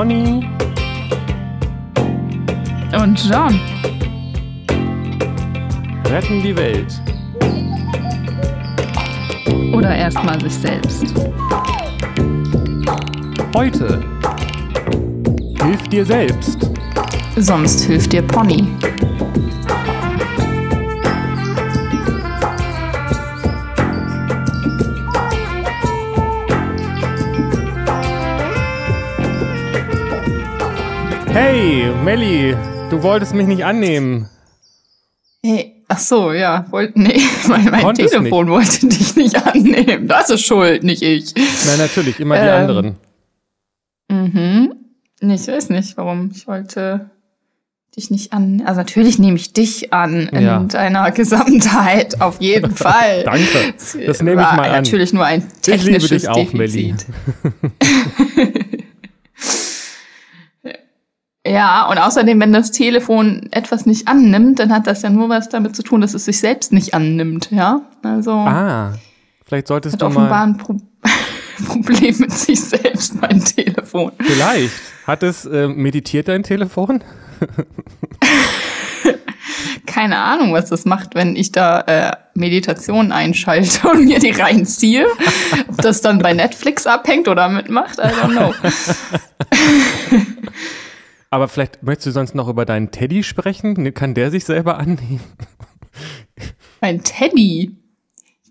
Bonnie Und John. retten die Welt. Oder erstmal sich selbst. Heute. Hilf dir selbst. Sonst hilft dir Pony. Hey, Melli, du wolltest mich nicht annehmen. Hey, ach so, ja, wollte nee, mein, mein Telefon wollte dich nicht annehmen. Das ist schuld, nicht ich. Na, natürlich, immer die Ähm. anderen. Mhm. Nee, ich weiß nicht, warum. Ich wollte dich nicht an. Also natürlich nehme ich dich an in Ja. deiner Gesamtheit, auf jeden Fall. Danke. Es Das nehme ich mal an. Natürlich nur ein Ich liebe technisches dich auch, Melli. Ja, und außerdem, wenn das Telefon etwas nicht annimmt, dann hat das ja nur was damit zu tun, dass es sich selbst nicht annimmt, ja? Also Ah, vielleicht solltest hat du offenbar mal. ein Pro Problem mit sich selbst, mein Telefon. Vielleicht. Hat es äh, meditiert dein Telefon? Keine Ahnung, was das macht, wenn ich da äh, Meditation einschalte und mir die reinziehe. Ob das dann bei Netflix abhängt oder mitmacht, I don't know. Aber vielleicht möchtest du sonst noch über deinen Teddy sprechen? Kann der sich selber annehmen? Mein Teddy.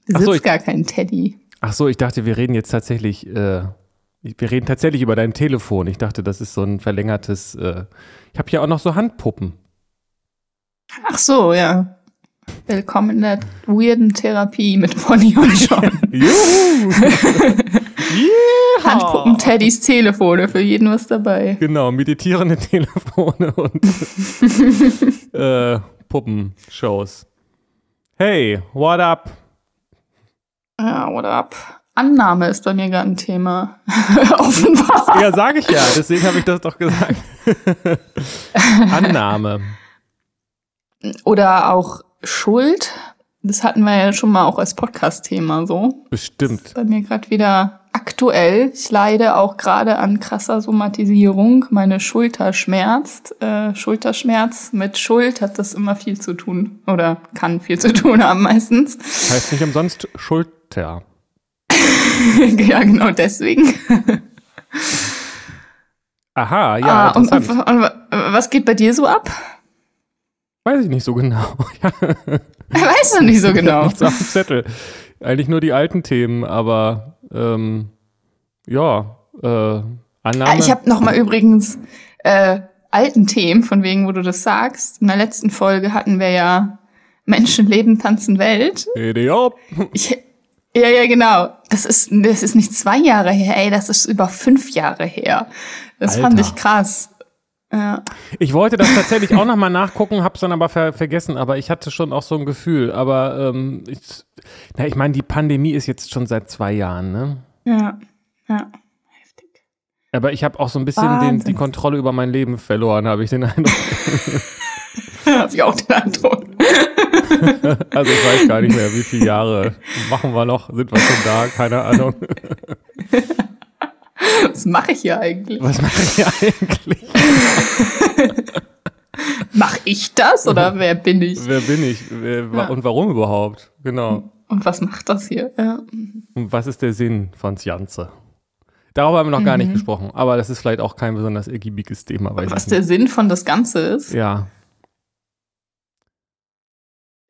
Ich Ach so, besitze ich- gar keinen Teddy. Ach so, ich dachte, wir reden jetzt tatsächlich. Äh, wir reden tatsächlich über dein Telefon. Ich dachte, das ist so ein verlängertes. Äh, ich habe hier auch noch so Handpuppen. Ach so, ja. Willkommen in der weirden Therapie mit Pony und John. Juhu! Yeehaw! Handpuppen-Teddys Telefone, für jeden was dabei. Genau, meditierende Telefone und äh, Puppenshows. Hey, what up? Ja, what up? Annahme ist bei mir gerade ein Thema. Offenbar. Ja, sage ich ja, deswegen habe ich das doch gesagt. Annahme. Oder auch Schuld. Das hatten wir ja schon mal auch als Podcast-Thema so. Bestimmt. Bei mir gerade wieder aktuell. Ich leide auch gerade an krasser Somatisierung. Meine Schulter schmerzt. Äh, Schulterschmerz mit Schuld hat das immer viel zu tun. Oder kann viel zu tun haben meistens. Heißt nicht umsonst Schulter. ja, genau deswegen. Aha, ja, ah, und, und, und was geht bei dir so ab? Weiß ich nicht so genau. Weißt du nicht so genau. nichts auf dem Zettel. Eigentlich nur die alten Themen, aber ähm, ja, äh, Ah, Annahme. ich habe noch mal übrigens äh, alten Themen, von wegen, wo du das sagst. In der letzten Folge hatten wir ja Menschen leben, tanzen Welt. Idiot. Ich, ja, ja, genau. Das ist, das ist nicht zwei Jahre her, ey, das ist über fünf Jahre her. Das Alter. fand ich krass. Ja. Ich wollte das tatsächlich auch nochmal nachgucken, hab's dann aber ver vergessen, aber ich hatte schon auch so ein Gefühl. Aber ähm, ich, na, ich meine, die Pandemie ist jetzt schon seit zwei Jahren, ne? Ja, ja. Heftig. Aber ich habe auch so ein bisschen den, die Kontrolle über mein Leben verloren, habe ich den Eindruck. Hab ich auch den Eindruck. Also ich weiß gar nicht mehr, wie viele Jahre machen wir noch, sind wir schon da, keine Ahnung. Was mache ich hier eigentlich? Was mache ich hier eigentlich? Mach ich das oder wer bin ich? Wer bin ich? Wer, wa- Ja. Und warum überhaupt? Genau. Und was macht das hier? Ja. Und was ist der Sinn von Janze? Darüber haben wir noch gar nicht Mhm. gesprochen, aber das ist vielleicht auch kein besonders ergiebiges Thema. Was der Sinn von das Ganze ist? Ja,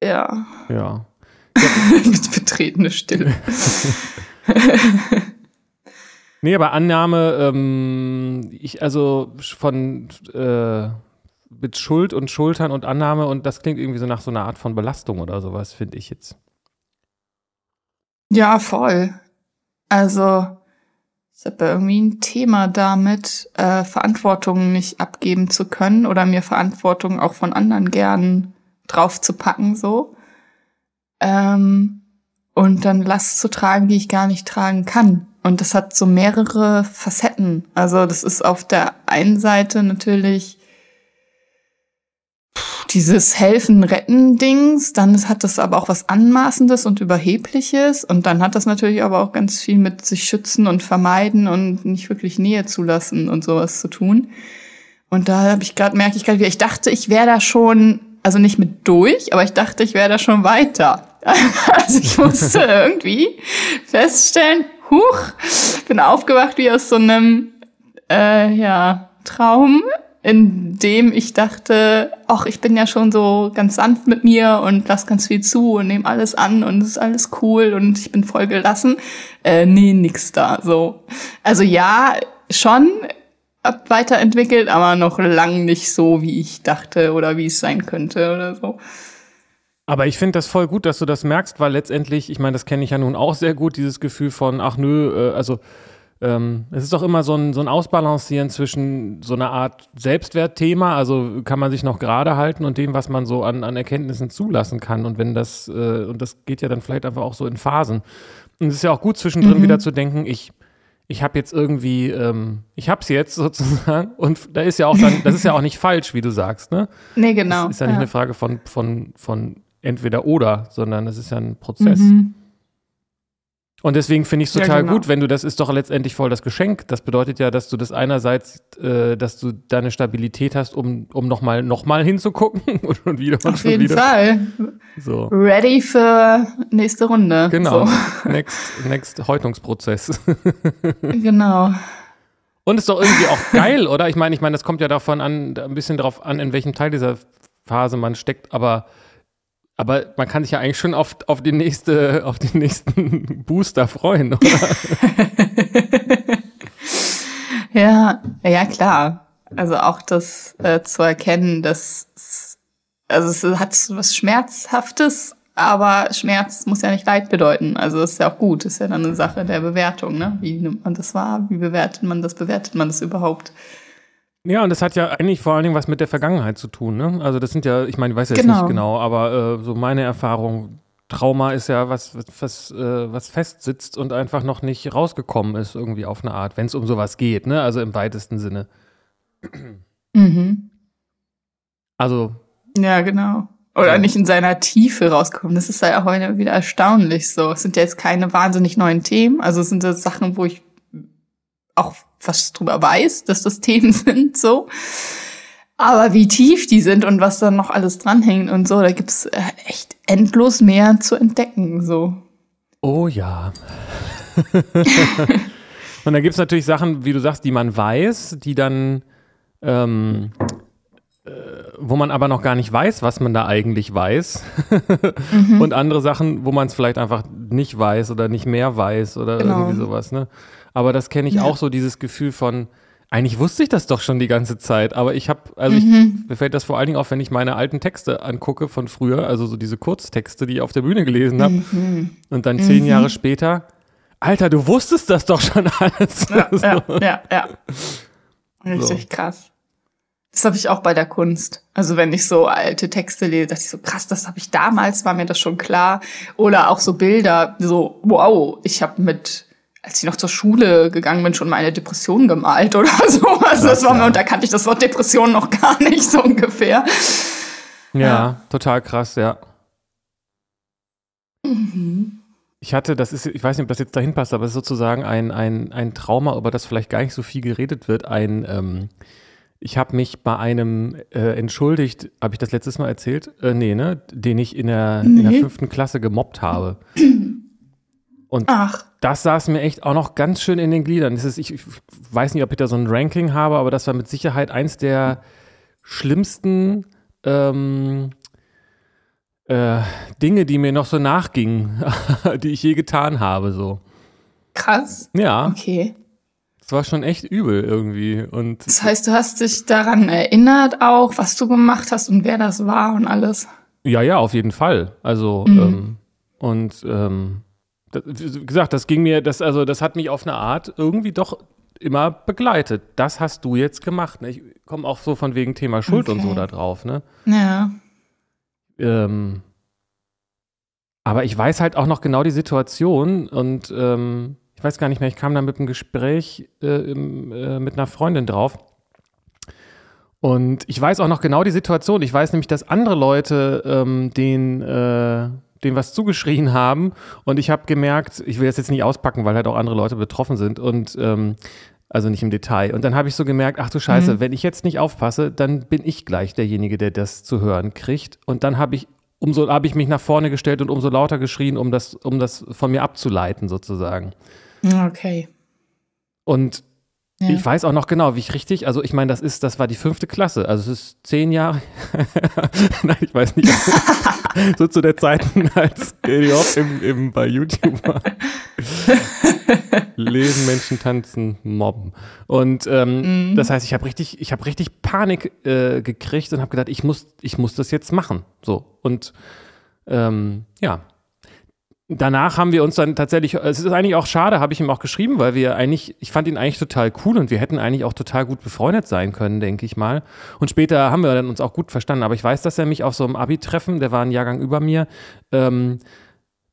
Ja. ja. Mit betretene Stille. Nee, aber Annahme, ähm, ich, also von äh, mit Schuld und Schultern und Annahme und das klingt irgendwie so nach so einer Art von Belastung oder sowas, finde ich jetzt. Ja, voll. Also, ich habe irgendwie ein Thema damit, äh, Verantwortung nicht abgeben zu können oder mir Verantwortung auch von anderen gern draufzupacken, so. Ähm, und dann Last zu tragen, die ich gar nicht tragen kann. Und das hat so mehrere Facetten. Also, das ist auf der einen Seite natürlich dieses Helfen-Retten-Dings, dann hat das aber auch was Anmaßendes und Überhebliches und dann hat das natürlich aber auch ganz viel mit sich schützen und vermeiden und nicht wirklich Nähe zulassen und sowas zu tun. Und da habe ich gerade, merke ich gerade wieder, ich dachte, ich wäre da schon, also nicht mit durch, aber ich dachte, ich wäre da schon weiter. also ich musste irgendwie feststellen, huch, bin aufgewacht wie aus so einem, äh, ja, Traum in dem ich dachte, ach, ich bin ja schon so ganz sanft mit mir und lass ganz viel zu und nehme alles an und es ist alles cool und ich bin voll gelassen. Äh, nee, nix da. So. Also ja, schon weiterentwickelt, aber noch lang nicht so, wie ich dachte oder wie es sein könnte oder so. Aber ich finde das voll gut, dass du das merkst, weil letztendlich, ich meine, das kenne ich ja nun auch sehr gut, dieses Gefühl von, ach nö, äh, also ähm, es ist doch immer so ein, so ein Ausbalancieren zwischen so einer Art Selbstwertthema, also kann man sich noch gerade halten und dem, was man so an, an Erkenntnissen zulassen kann. Und wenn das, äh, und das geht ja dann vielleicht einfach auch so in Phasen. Und es ist ja auch gut zwischendrin mhm. wieder zu denken, ich, ich habe jetzt irgendwie, ähm, ich hab's jetzt sozusagen. Und da ist ja auch dann, das ist ja auch nicht falsch, wie du sagst, ne? Nee, genau. Das ist ja nicht ja. eine Frage von, von, von entweder oder, sondern es ist ja ein Prozess. Mhm. Und deswegen finde ich es total ja, genau. gut, wenn du das ist doch letztendlich voll das Geschenk. Das bedeutet ja, dass du das einerseits, äh, dass du deine Stabilität hast, um, um nochmal noch mal hinzugucken und, und wieder und Auf jeden wieder. Fall. So. Ready für nächste Runde. Genau. So. Next, next Häutungsprozess. genau. Und ist doch irgendwie auch geil, oder? Ich meine, ich meine, das kommt ja davon an, ein bisschen darauf an, in welchem Teil dieser Phase man steckt, aber aber man kann sich ja eigentlich schon auf, auf, die nächste, auf den nächsten Booster freuen, oder? ja, ja, klar. Also auch das äh, zu erkennen, dass also es hat was Schmerzhaftes, aber Schmerz muss ja nicht Leid bedeuten. Also ist ja auch gut, ist ja dann eine Sache der Bewertung, ne? Wie nimmt man das wahr? Wie bewertet man das? Bewertet man das überhaupt? Ja, und das hat ja eigentlich vor allen Dingen was mit der Vergangenheit zu tun. Ne? Also das sind ja, ich meine, ich weiß jetzt genau. nicht genau, aber äh, so meine Erfahrung, Trauma ist ja was, was, äh, was festsitzt und einfach noch nicht rausgekommen ist, irgendwie auf eine Art, wenn es um sowas geht, ne? Also im weitesten Sinne. Mhm. Also. Ja, genau. Oder nicht in seiner Tiefe rausgekommen. Das ist halt auch wieder erstaunlich so. Es sind ja jetzt keine wahnsinnig neuen Themen. Also es sind das Sachen, wo ich auch was drüber weiß, dass das Themen sind, so. Aber wie tief die sind und was da noch alles dranhängt und so, da gibt's äh, echt endlos mehr zu entdecken, so. Oh ja. und da gibt's natürlich Sachen, wie du sagst, die man weiß, die dann, ähm, äh, wo man aber noch gar nicht weiß, was man da eigentlich weiß. mhm. Und andere Sachen, wo man es vielleicht einfach nicht weiß oder nicht mehr weiß oder genau. irgendwie sowas, ne? Aber das kenne ich ja. auch so, dieses Gefühl von, eigentlich wusste ich das doch schon die ganze Zeit, aber ich habe, also mhm. ich, mir fällt das vor allen Dingen auf, wenn ich meine alten Texte angucke von früher, also so diese Kurztexte, die ich auf der Bühne gelesen habe. Mhm. Und dann zehn mhm. Jahre später, Alter, du wusstest das doch schon alles. Ja, so. ja, ja, ja. Richtig so. krass. Das habe ich auch bei der Kunst. Also wenn ich so alte Texte lese, dachte ich so, krass, das habe ich damals, war mir das schon klar. Oder auch so Bilder, so, wow, ich habe mit als ich noch zur Schule gegangen bin, schon meine Depression gemalt oder so. Also das war mir, und da kannte ich das Wort Depression noch gar nicht so ungefähr. Ja, ja. total krass, ja. Mhm. Ich hatte, das ist, ich weiß nicht, ob das jetzt dahin passt, aber es ist sozusagen ein, ein, ein Trauma, über das vielleicht gar nicht so viel geredet wird. Ein, ähm, ich habe mich bei einem äh, entschuldigt, habe ich das letztes Mal erzählt? Äh, nee, ne? Den ich in der, nee. in der fünften Klasse gemobbt habe. Und Ach. das saß mir echt auch noch ganz schön in den Gliedern. Das ist, ich, ich weiß nicht, ob ich da so ein Ranking habe, aber das war mit Sicherheit eins der schlimmsten ähm, äh, Dinge, die mir noch so nachgingen, die ich je getan habe. So. Krass. Ja. Okay. Es war schon echt übel irgendwie. Und das heißt, du hast dich daran erinnert auch, was du gemacht hast und wer das war und alles. Ja, ja, auf jeden Fall. Also, mhm. ähm, und ähm, wie gesagt, das ging mir, das, also das hat mich auf eine Art irgendwie doch immer begleitet. Das hast du jetzt gemacht. Ne? Ich komme auch so von wegen Thema Schuld okay. und so da drauf, ne? Ja. Ähm, aber ich weiß halt auch noch genau die Situation und ähm, ich weiß gar nicht mehr, ich kam da mit einem Gespräch äh, im, äh, mit einer Freundin drauf. Und ich weiß auch noch genau die Situation. Ich weiß nämlich, dass andere Leute ähm, den, äh, den was zugeschrien haben. Und ich habe gemerkt, ich will das jetzt nicht auspacken, weil halt auch andere Leute betroffen sind. Und ähm, also nicht im Detail. Und dann habe ich so gemerkt, ach du Scheiße, mhm. wenn ich jetzt nicht aufpasse, dann bin ich gleich derjenige, der das zu hören kriegt. Und dann habe ich umso habe ich mich nach vorne gestellt und umso lauter geschrien, um das, um das von mir abzuleiten, sozusagen. Okay. Und ja. Ich weiß auch noch genau, wie ich richtig, also ich meine, das ist, das war die fünfte Klasse, also es ist zehn Jahre, nein, ich weiß nicht, so zu der Zeit, als Eliop im, im, bei YouTube war. Lesen, Menschen tanzen, mobben. Und ähm, mhm. das heißt, ich habe richtig, ich habe richtig Panik äh, gekriegt und habe gedacht, ich muss, ich muss das jetzt machen. So und ähm, ja, danach haben wir uns dann tatsächlich, es ist eigentlich auch schade, habe ich ihm auch geschrieben, weil wir eigentlich, ich fand ihn eigentlich total cool und wir hätten eigentlich auch total gut befreundet sein können, denke ich mal. Und später haben wir dann uns auch gut verstanden. Aber ich weiß, dass er mich auf so einem Abi-Treffen, der war ein Jahrgang über mir, ähm,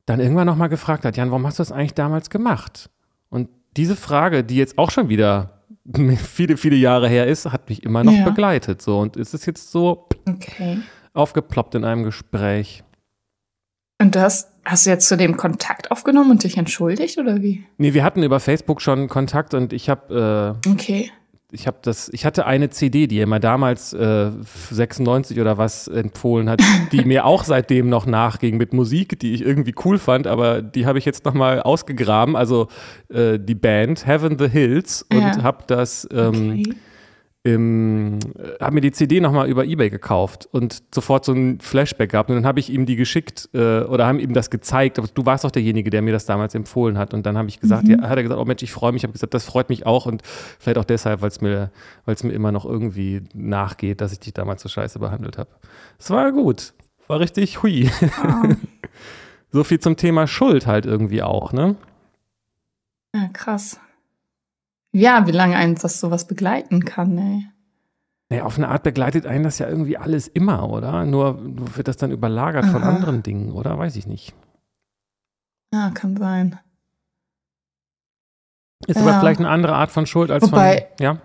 dann irgendwann nochmal gefragt hat, Jan, warum hast du das eigentlich damals gemacht? Und diese Frage, die jetzt auch schon wieder viele, viele Jahre her ist, hat mich immer noch ja. begleitet. So und ist es jetzt so okay. aufgeploppt in einem Gespräch. Und du hast, hast du jetzt zu dem Kontakt aufgenommen und dich entschuldigt oder wie? Nee, wir hatten über Facebook schon Kontakt und ich habe äh, okay. Ich habe das, ich hatte eine CD, die er mir damals äh, 96 oder was empfohlen hat, die mir auch seitdem noch nachging mit Musik, die ich irgendwie cool fand, aber die habe ich jetzt nochmal ausgegraben, also äh, die Band Heaven the Hills und ja. habe das ähm, okay im, äh, habe mir die CD nochmal über Ebay gekauft und sofort so ein Flashback gehabt. Und dann habe ich ihm die geschickt äh, oder haben ihm das gezeigt. Aber du warst doch derjenige, der mir das damals empfohlen hat. Und dann habe ich gesagt, mhm. ja, hat er gesagt, oh Mensch, ich freue mich. Ich habe gesagt, das freut mich auch und vielleicht auch deshalb, weil es mir, mir immer noch irgendwie nachgeht, dass ich dich damals so scheiße behandelt habe. Es war gut. War richtig hui. Oh. so viel zum Thema Schuld halt irgendwie auch, ne? Ja, krass. Ja, wie lange eins das sowas begleiten kann, ey. Nee, auf eine Art begleitet einen das ja irgendwie alles immer, oder? Nur, nur wird das dann überlagert Aha. von anderen Dingen, oder? Weiß ich nicht. Ja, kann sein. Ist ja. aber vielleicht eine andere Art von Schuld als Wobei, von. Ja.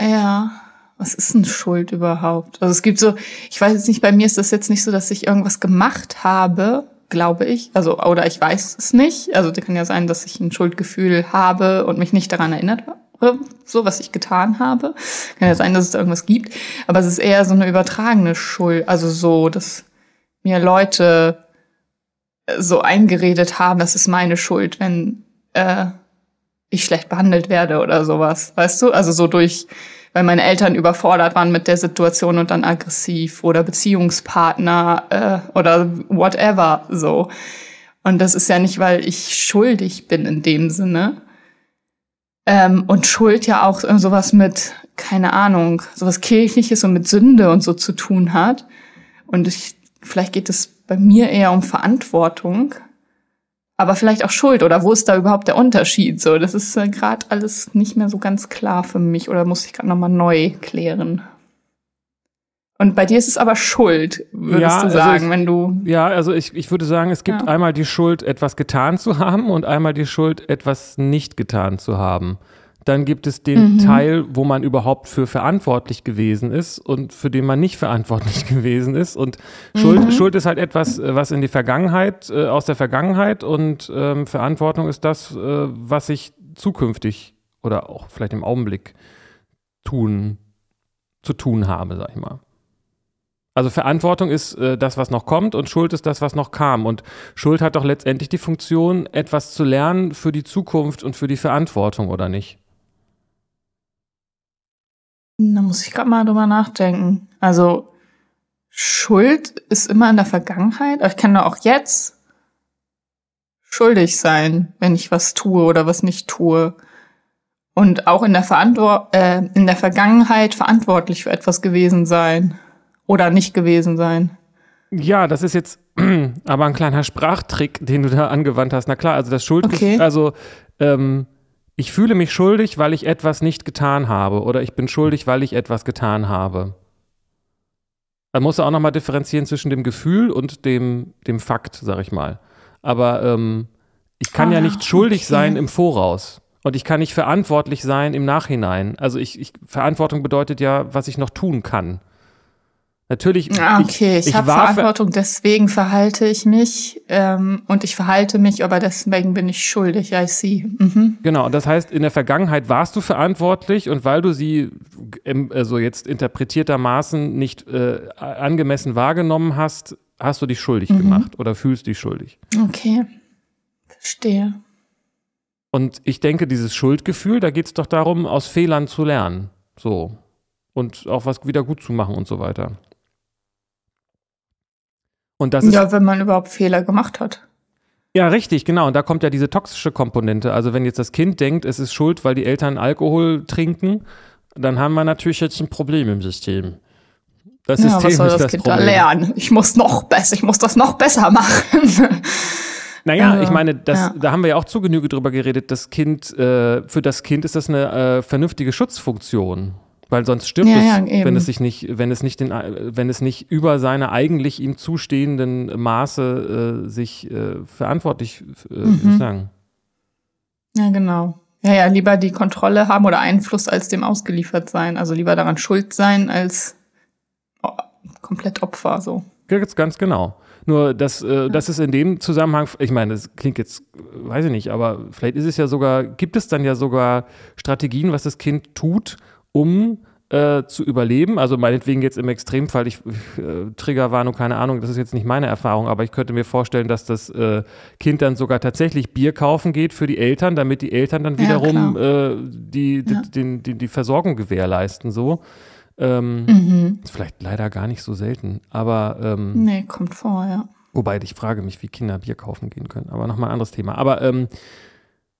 Ja. Was ist denn Schuld überhaupt? Also es gibt so, ich weiß jetzt nicht, bei mir ist das jetzt nicht so, dass ich irgendwas gemacht habe, glaube ich. Also, oder ich weiß es nicht. Also, das kann ja sein, dass ich ein Schuldgefühl habe und mich nicht daran erinnert so was ich getan habe. Kann ja sein, dass es da irgendwas gibt. Aber es ist eher so eine übertragene Schuld. Also so, dass mir Leute so eingeredet haben, das ist meine Schuld, wenn äh, ich schlecht behandelt werde oder sowas. Weißt du? Also so durch weil meine Eltern überfordert waren mit der Situation und dann aggressiv oder Beziehungspartner äh, oder whatever so. Und das ist ja nicht, weil ich schuldig bin in dem Sinne. Ähm, und Schuld ja auch sowas mit, keine Ahnung, sowas Kirchliches und mit Sünde und so zu tun hat. Und ich, vielleicht geht es bei mir eher um Verantwortung aber vielleicht auch Schuld oder wo ist da überhaupt der Unterschied? So, das ist äh, gerade alles nicht mehr so ganz klar für mich oder muss ich gerade nochmal neu klären. Und bei dir ist es aber Schuld, würdest ja, du sagen, also ich, wenn du. Ja, also ich, ich würde sagen, es gibt ja. einmal die Schuld, etwas getan zu haben und einmal die Schuld, etwas nicht getan zu haben. Dann gibt es den mhm. Teil, wo man überhaupt für verantwortlich gewesen ist und für den man nicht verantwortlich gewesen ist. Und mhm. Schuld, Schuld ist halt etwas, äh, was in die Vergangenheit, äh, aus der Vergangenheit und ähm, Verantwortung ist das, äh, was ich zukünftig oder auch vielleicht im Augenblick tun, zu tun habe, sag ich mal. Also Verantwortung ist äh, das, was noch kommt und Schuld ist das, was noch kam. Und Schuld hat doch letztendlich die Funktion, etwas zu lernen für die Zukunft und für die Verantwortung, oder nicht? Da muss ich gerade mal drüber nachdenken. Also Schuld ist immer in der Vergangenheit, aber ich kann doch auch jetzt schuldig sein, wenn ich was tue oder was nicht tue. Und auch in der, Verantwort äh, in der Vergangenheit verantwortlich für etwas gewesen sein oder nicht gewesen sein. Ja, das ist jetzt aber ein kleiner Sprachtrick, den du da angewandt hast. Na klar, also das Schuld, okay. also ähm, ich fühle mich schuldig, weil ich etwas nicht getan habe oder ich bin schuldig, weil ich etwas getan habe. Musst du auch nochmal differenzieren zwischen dem Gefühl und dem, dem Fakt, sag ich mal. Aber ähm, ich kann ah, ja nicht schuldig okay. sein im Voraus. Und ich kann nicht verantwortlich sein im Nachhinein. Also ich, ich Verantwortung bedeutet ja, was ich noch tun kann. Natürlich. Ah, okay, ich, ich, ich habe Verantwortung, deswegen verhalte ich mich ähm, und ich verhalte mich, aber deswegen bin ich schuldig. I see. Mhm. Genau, das heißt, in der Vergangenheit warst du verantwortlich und weil du sie also jetzt interpretiertermaßen nicht äh, angemessen wahrgenommen hast, hast du dich schuldig mhm. gemacht oder fühlst dich schuldig. Okay, verstehe. Und ich denke, dieses Schuldgefühl, da geht es doch darum, aus Fehlern zu lernen. So. Und auch was wieder gut zu machen und so weiter. Und das ja, ist, wenn man überhaupt Fehler gemacht hat. Ja, richtig, genau. Und da kommt ja diese toxische Komponente. Also wenn jetzt das Kind denkt, es ist schuld, weil die Eltern Alkohol trinken, dann haben wir natürlich jetzt ein Problem im System. Das ja, System was soll das, das Kind Problem. da lernen? Ich muss noch besser, ich muss das noch besser machen. Naja, also, ich meine, das, ja. da haben wir ja auch zu Genüge drüber geredet. Das Kind, äh, für das Kind ist das eine äh, vernünftige Schutzfunktion. Weil sonst stirbt ja, es, ja, wenn es sich nicht, wenn es nicht den, wenn es nicht über seine eigentlich ihm zustehenden Maße äh, sich äh, verantwortlich äh, mhm. sagen. Ja, genau. Ja, ja, lieber die Kontrolle haben oder Einfluss als dem ausgeliefert sein. Also lieber daran schuld sein als oh, komplett Opfer, so. Ganz, ganz genau. Nur, das, äh, das ist in dem Zusammenhang, ich meine, das klingt jetzt, weiß ich nicht, aber vielleicht ist es ja sogar, gibt es dann ja sogar Strategien, was das Kind tut, um äh, zu überleben. Also meinetwegen jetzt im Extremfall, ich äh, Triggerwarnung, keine Ahnung, das ist jetzt nicht meine Erfahrung, aber ich könnte mir vorstellen, dass das äh, Kind dann sogar tatsächlich Bier kaufen geht für die Eltern, damit die Eltern dann wiederum ja, äh, die, ja. die, die, die, Versorgung gewährleisten. So. Ähm, mhm. Ist vielleicht leider gar nicht so selten, aber ähm, Nee, kommt vor, ja. Wobei ich frage mich, wie Kinder Bier kaufen gehen können. Aber nochmal ein anderes Thema. Aber ähm,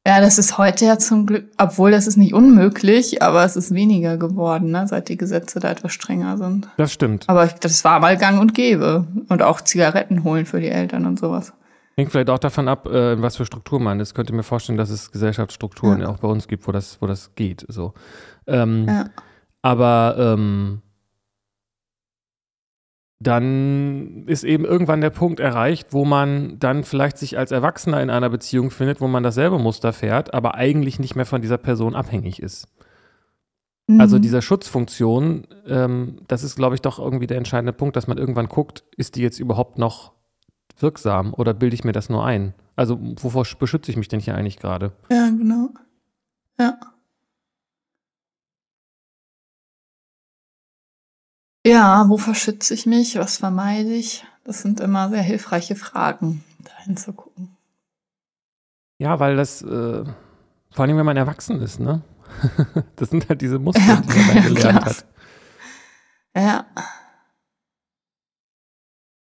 ja, das ist heute ja zum Glück, obwohl das ist nicht unmöglich, aber es ist weniger geworden, ne, seit die Gesetze da etwas strenger sind. Das stimmt. Aber das war mal gang und gäbe. Und auch Zigaretten holen für die Eltern und sowas. Hängt vielleicht auch davon ab, äh, was für Struktur man ist. Könnte mir vorstellen, dass es Gesellschaftsstrukturen ja. auch bei uns gibt, wo das, wo das geht. So. Ähm, ja. Aber ähm, dann ist eben irgendwann der Punkt erreicht, wo man dann vielleicht sich als Erwachsener in einer Beziehung findet, wo man dasselbe Muster fährt, aber eigentlich nicht mehr von dieser Person abhängig ist. Mhm. Also dieser Schutzfunktion, ähm, das ist, glaube ich, doch irgendwie der entscheidende Punkt, dass man irgendwann guckt, ist die jetzt überhaupt noch wirksam oder bilde ich mir das nur ein? Also wovor beschütze ich mich denn hier eigentlich gerade? Ja, genau. Ja. Ja, wovor schütze ich mich? Was vermeide ich? Das sind immer sehr hilfreiche Fragen, da hinzugucken. Ja, weil das, äh, vor allem wenn man erwachsen ist, ne? das sind halt diese Muster, ja, die man dann gelernt klar. hat. Ja.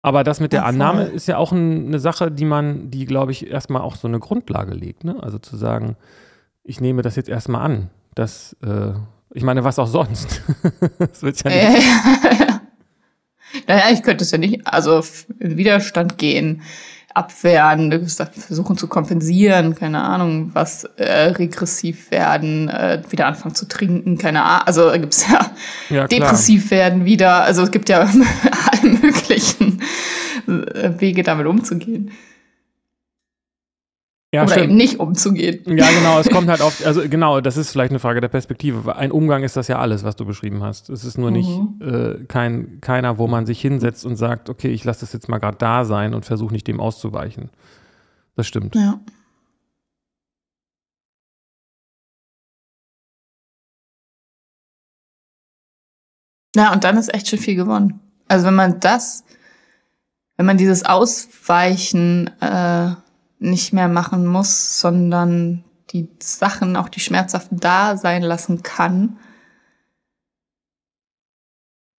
Aber das mit der ja, Annahme ist ja auch ein, eine Sache, die man, die, glaube ich, erstmal auch so eine Grundlage legt, ne? Also zu sagen, ich nehme das jetzt erstmal an, dass äh, ich meine, was auch sonst. das wird ja nicht. Ja, naja, ich könnte es ja nicht, also in Widerstand gehen, abwehren, versuchen zu kompensieren, keine Ahnung, was äh, regressiv werden, äh, wieder anfangen zu trinken, keine Ahnung. Also gibt's ja, ja depressiv werden wieder. Also es gibt ja alle möglichen äh, Wege, damit umzugehen. Ja, Oder stimmt. eben nicht umzugehen. Ja, genau, es kommt halt auf, also genau, das ist vielleicht eine Frage der Perspektive. Ein Umgang ist das ja alles, was du beschrieben hast. Es ist nur mhm. nicht äh, kein, keiner, wo man sich hinsetzt und sagt, okay, ich lasse das jetzt mal gerade da sein und versuche nicht dem auszuweichen. Das stimmt. Ja. Ja, und dann ist echt schon viel gewonnen. Also wenn man das, wenn man dieses Ausweichen äh, nicht mehr machen muss, sondern die Sachen, auch die schmerzhaften da sein lassen kann.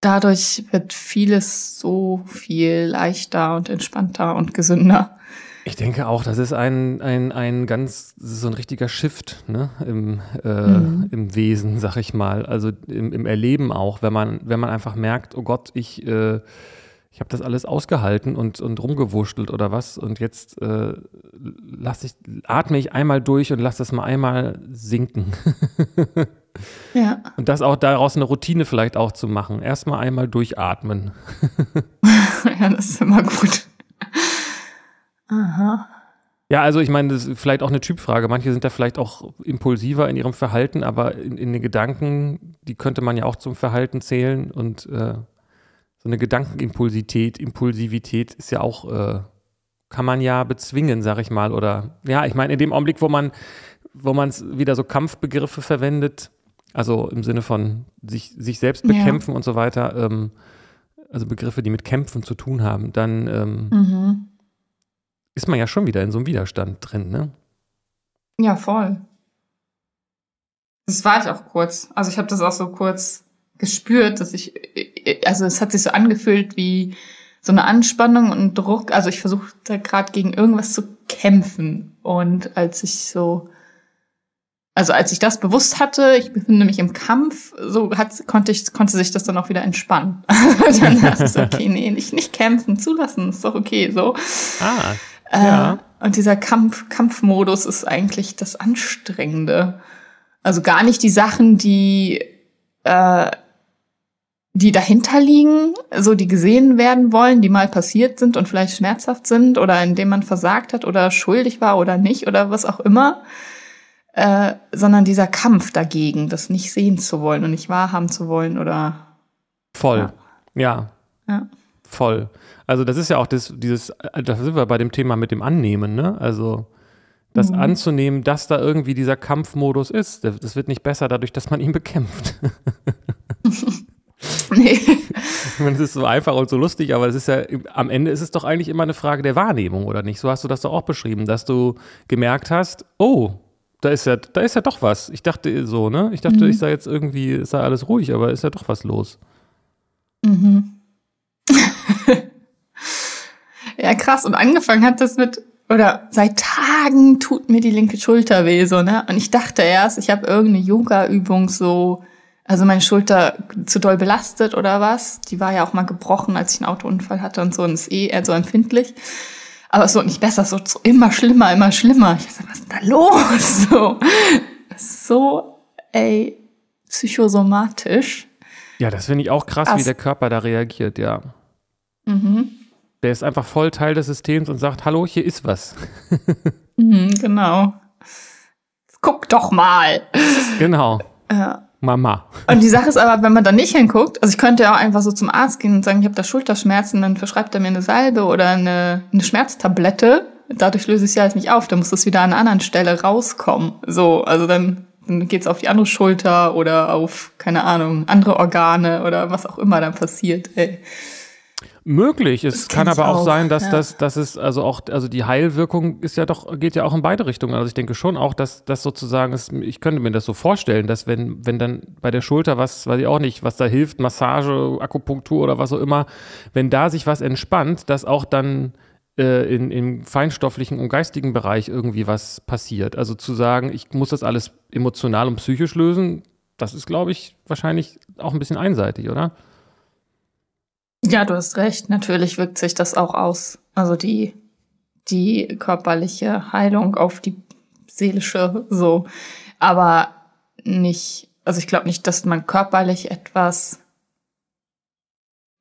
Dadurch wird vieles so viel leichter und entspannter und gesünder. Ich denke auch, das ist ein, ein, ein ganz, so ein richtiger Shift ne? Im, äh, mhm. im Wesen, sag ich mal. Also im, im Erleben auch, wenn man, wenn man einfach merkt, oh Gott, ich äh, ich habe das alles ausgehalten und, und rumgewurschtelt oder was und jetzt äh, lass ich, atme ich einmal durch und lass das mal einmal sinken. ja. Und das auch daraus eine Routine vielleicht auch zu machen. Erstmal einmal durchatmen. ja, das ist immer gut. Aha. Ja, also ich meine, das ist vielleicht auch eine Typfrage. Manche sind da vielleicht auch impulsiver in ihrem Verhalten, aber in, in den Gedanken, die könnte man ja auch zum Verhalten zählen und äh, so eine Gedankenimpulsität, Impulsivität ist ja auch, äh, kann man ja bezwingen, sag ich mal. Oder ja, ich meine, in dem Augenblick, wo man, wo man wieder so Kampfbegriffe verwendet, also im Sinne von sich, sich selbst bekämpfen ja. und so weiter, ähm, also Begriffe, die mit Kämpfen zu tun haben, dann ähm, mhm. ist man ja schon wieder in so einem Widerstand drin, ne? Ja, voll. Das war ich auch kurz. Also ich habe das auch so kurz gespürt, dass ich, also es hat sich so angefühlt wie so eine Anspannung und Druck. Also ich versuchte gerade gegen irgendwas zu kämpfen. Und als ich so also als ich das bewusst hatte, ich befinde mich im Kampf, so hat, konnte ich, konnte sich das dann auch wieder entspannen. dann dachte ich, okay, nee, nicht, nicht kämpfen, zulassen, ist doch okay, so. Ah, äh, ja. Und dieser Kampf, Kampfmodus ist eigentlich das Anstrengende. Also gar nicht die Sachen, die, äh, die dahinter liegen, so die gesehen werden wollen, die mal passiert sind und vielleicht schmerzhaft sind oder in dem man versagt hat oder schuldig war oder nicht oder was auch immer äh, sondern dieser Kampf dagegen, das nicht sehen zu wollen und nicht wahrhaben zu wollen oder. Voll. Ja. ja. ja. Voll. Also das ist ja auch das, dieses, da sind wir bei dem Thema mit dem Annehmen, ne? Also das mhm. anzunehmen, dass da irgendwie dieser Kampfmodus ist. Das wird nicht besser dadurch, dass man ihn bekämpft. nee. Es ist so einfach und so lustig, aber es ist ja, am Ende ist es doch eigentlich immer eine Frage der Wahrnehmung, oder nicht? So hast du das doch auch beschrieben, dass du gemerkt hast, oh, da ist ja, da ist ja doch was. Ich dachte so, ne? Ich dachte, mhm. ich sei jetzt irgendwie, sei alles ruhig, aber ist ja doch was los. Mhm. ja, krass. Und angefangen hat das mit, oder seit Tagen tut mir die linke Schulter weh, so, ne? Und ich dachte erst, ich habe irgendeine Yoga-Übung so, also meine Schulter zu doll belastet oder was. Die war ja auch mal gebrochen, als ich einen Autounfall hatte und so und ist eh eher so empfindlich. Aber es wird nicht besser, es wird so immer schlimmer, immer schlimmer. Ich dachte, was ist da los? So, so ey, psychosomatisch. Ja, das finde ich auch krass, As wie der Körper da reagiert, ja. Mhm. Der ist einfach voll Teil des Systems und sagt, hallo, hier ist was. mhm, genau. Guck doch mal. Genau. Ja. Mama. Und die Sache ist aber, wenn man da nicht hinguckt, also ich könnte ja auch einfach so zum Arzt gehen und sagen, ich habe da Schulterschmerzen, dann verschreibt er mir eine Salbe oder eine, eine Schmerztablette. Dadurch löse ich es ja jetzt nicht auf, dann muss das wieder an einer anderen Stelle rauskommen. So, also dann, dann geht's auf die andere Schulter oder auf, keine Ahnung, andere Organe oder was auch immer dann passiert. Ey. Möglich. Es kann aber auch, auch, sein, dass ja. das, dass es also auch, also die Heilwirkung ist ja doch, geht ja auch in beide Richtungen. Also ich denke schon auch, dass das sozusagen ist, ich könnte mir das so vorstellen, dass wenn, wenn dann bei der Schulter was, weiß ich auch nicht, was da hilft, Massage, Akupunktur oder was auch immer, wenn da sich was entspannt, dass auch dann äh, in, im feinstofflichen und geistigen Bereich irgendwie was passiert. Also zu sagen, ich muss das alles emotional und psychisch lösen, das ist, glaube ich, wahrscheinlich auch ein bisschen einseitig, oder? Ja, du hast recht. Natürlich wirkt sich das auch aus. Also die, die körperliche Heilung auf die seelische so. Aber nicht, also ich glaube nicht, dass man körperlich etwas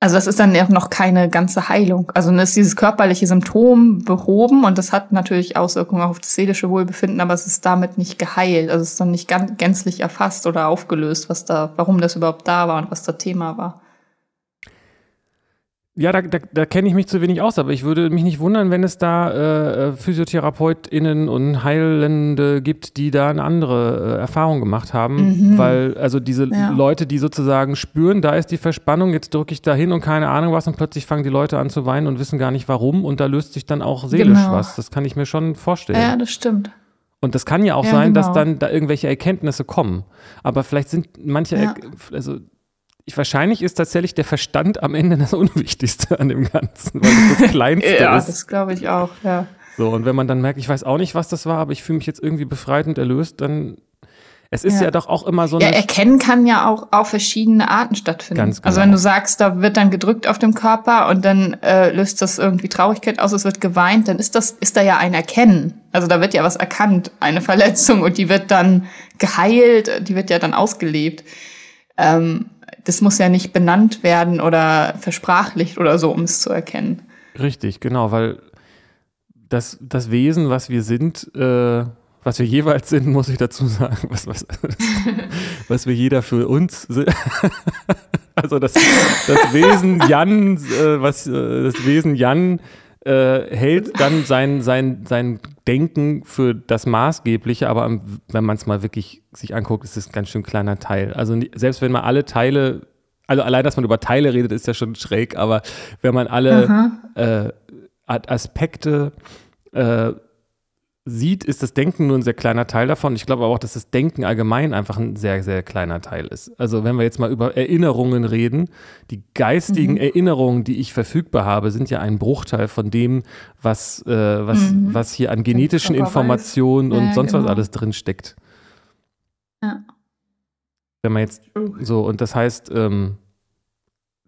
also das ist dann ja noch keine ganze Heilung. Also dann ist dieses körperliche Symptom behoben und das hat natürlich Auswirkungen auf das seelische Wohlbefinden, aber es ist damit nicht geheilt. Also es ist dann nicht gänzlich erfasst oder aufgelöst, was da, warum das überhaupt da war und was da Thema war. Ja, da, da, da kenne ich mich zu wenig aus, aber ich würde mich nicht wundern, wenn es da äh, äh PhysiotherapeutInnen und Heilende gibt, die da eine andere äh, Erfahrung gemacht haben. Mhm. Weil, also diese ja. Leute, die sozusagen spüren, da ist die Verspannung, jetzt drücke ich da hin und keine Ahnung was und plötzlich fangen die Leute an zu weinen und wissen gar nicht warum und da löst sich dann auch seelisch genau. was. Das kann ich mir schon vorstellen. Ja, das stimmt. Und das kann ja auch ja, sein, genau. dass dann da irgendwelche Erkenntnisse kommen. Aber vielleicht sind manche, ja. also wahrscheinlich ist tatsächlich der Verstand am Ende das Unwichtigste an dem Ganzen, weil das das Kleinste ja, ist. Ja, das glaube ich auch, ja. So, und wenn man dann merkt, ich weiß auch nicht, was das war, aber ich fühle mich jetzt irgendwie befreit und erlöst, dann es ist ja. ja, doch auch immer so. Ja, erkennen kann ja auch auf verschiedene Arten stattfinden. Ganz genau. Also wenn du sagst, da wird dann gedrückt auf dem Körper und dann äh, löst das irgendwie Traurigkeit aus, es wird geweint, dann ist das ist da ja ein Erkennen. Also da wird ja was erkannt, eine Verletzung und die wird dann geheilt, die wird ja dann ausgelebt. Ähm, das muss ja nicht benannt werden oder versprachlicht oder so, um es zu erkennen. Richtig, genau, weil das, das Wesen, was wir sind, äh, was wir jeweils sind, muss ich dazu sagen, was, was, was wir jeder für uns sind. also das, das Wesen Jan, äh, was äh, das Wesen Jan äh, hält dann sein, sein, sein Denken für das Maßgebliche, aber wenn man es mal wirklich sich anguckt, ist es ein ganz schön kleiner Teil. Also selbst wenn man alle Teile, also allein, dass man über Teile redet, ist ja schon schräg, aber wenn man alle äh, Aspekte äh, sieht, ist das Denken nur ein sehr kleiner Teil davon. Ich glaube aber auch, dass das Denken allgemein einfach ein sehr, sehr kleiner Teil ist. Also wenn wir jetzt mal über Erinnerungen reden, die geistigen mhm. Erinnerungen, die ich verfügbar habe, sind ja ein Bruchteil von dem, was, äh, was, mhm. was hier an genetischen Informationen und ja, sonst genau. was alles drin steckt. Ja. Wenn man jetzt so, und das heißt, ähm,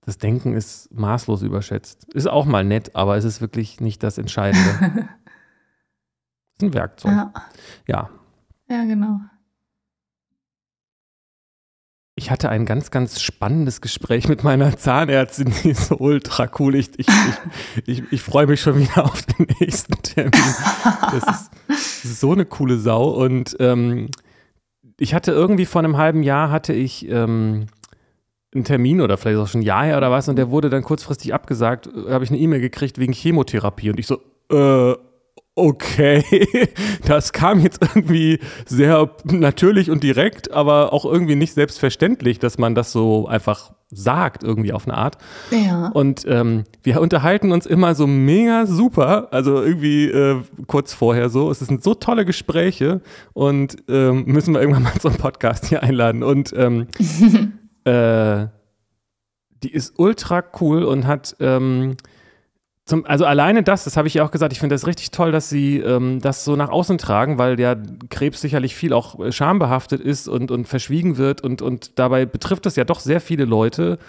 das Denken ist maßlos überschätzt. Ist auch mal nett, aber es ist wirklich nicht das Entscheidende. ein Werkzeug. Ja. Ja, ja genau. Ich hatte ein ganz, ganz spannendes Gespräch mit meiner Zahnärztin, die ist so ultra cool. Ich, ich, ich, ich, freue mich schon wieder auf den nächsten Termin. Das ist, so eine coole Sau. Und ähm, ich hatte irgendwie vor einem halben Jahr hatte ich ähm, einen Termin oder vielleicht auch schon ein Jahr her oder was und der wurde dann kurzfristig abgesagt. Da habe ich eine E-Mail gekriegt wegen Chemotherapie und ich so, äh, okay, das kam jetzt irgendwie sehr natürlich und direkt, aber auch irgendwie nicht selbstverständlich, dass man das so einfach sagt, irgendwie auf eine Art. Ja. Und ähm, wir unterhalten uns immer so mega super, also irgendwie äh, kurz vorher so. Es sind so tolle Gespräche und ähm, müssen wir irgendwann mal so einen Podcast hier einladen. Und ähm, äh, die ist ultra cool und hat ähm, zum, also alleine das, das habe ich ja auch gesagt, ich finde das richtig toll, dass sie ähm, das so nach außen tragen, weil ja Krebs sicherlich viel auch äh, schambehaftet ist und, und verschwiegen wird und, und dabei betrifft es ja doch sehr viele Leute,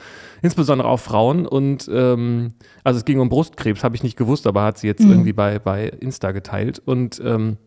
insbesondere auch Frauen und ähm, also es ging um Brustkrebs, habe ich nicht gewusst, aber hat sie jetzt mhm. irgendwie bei, bei Insta geteilt und ähm,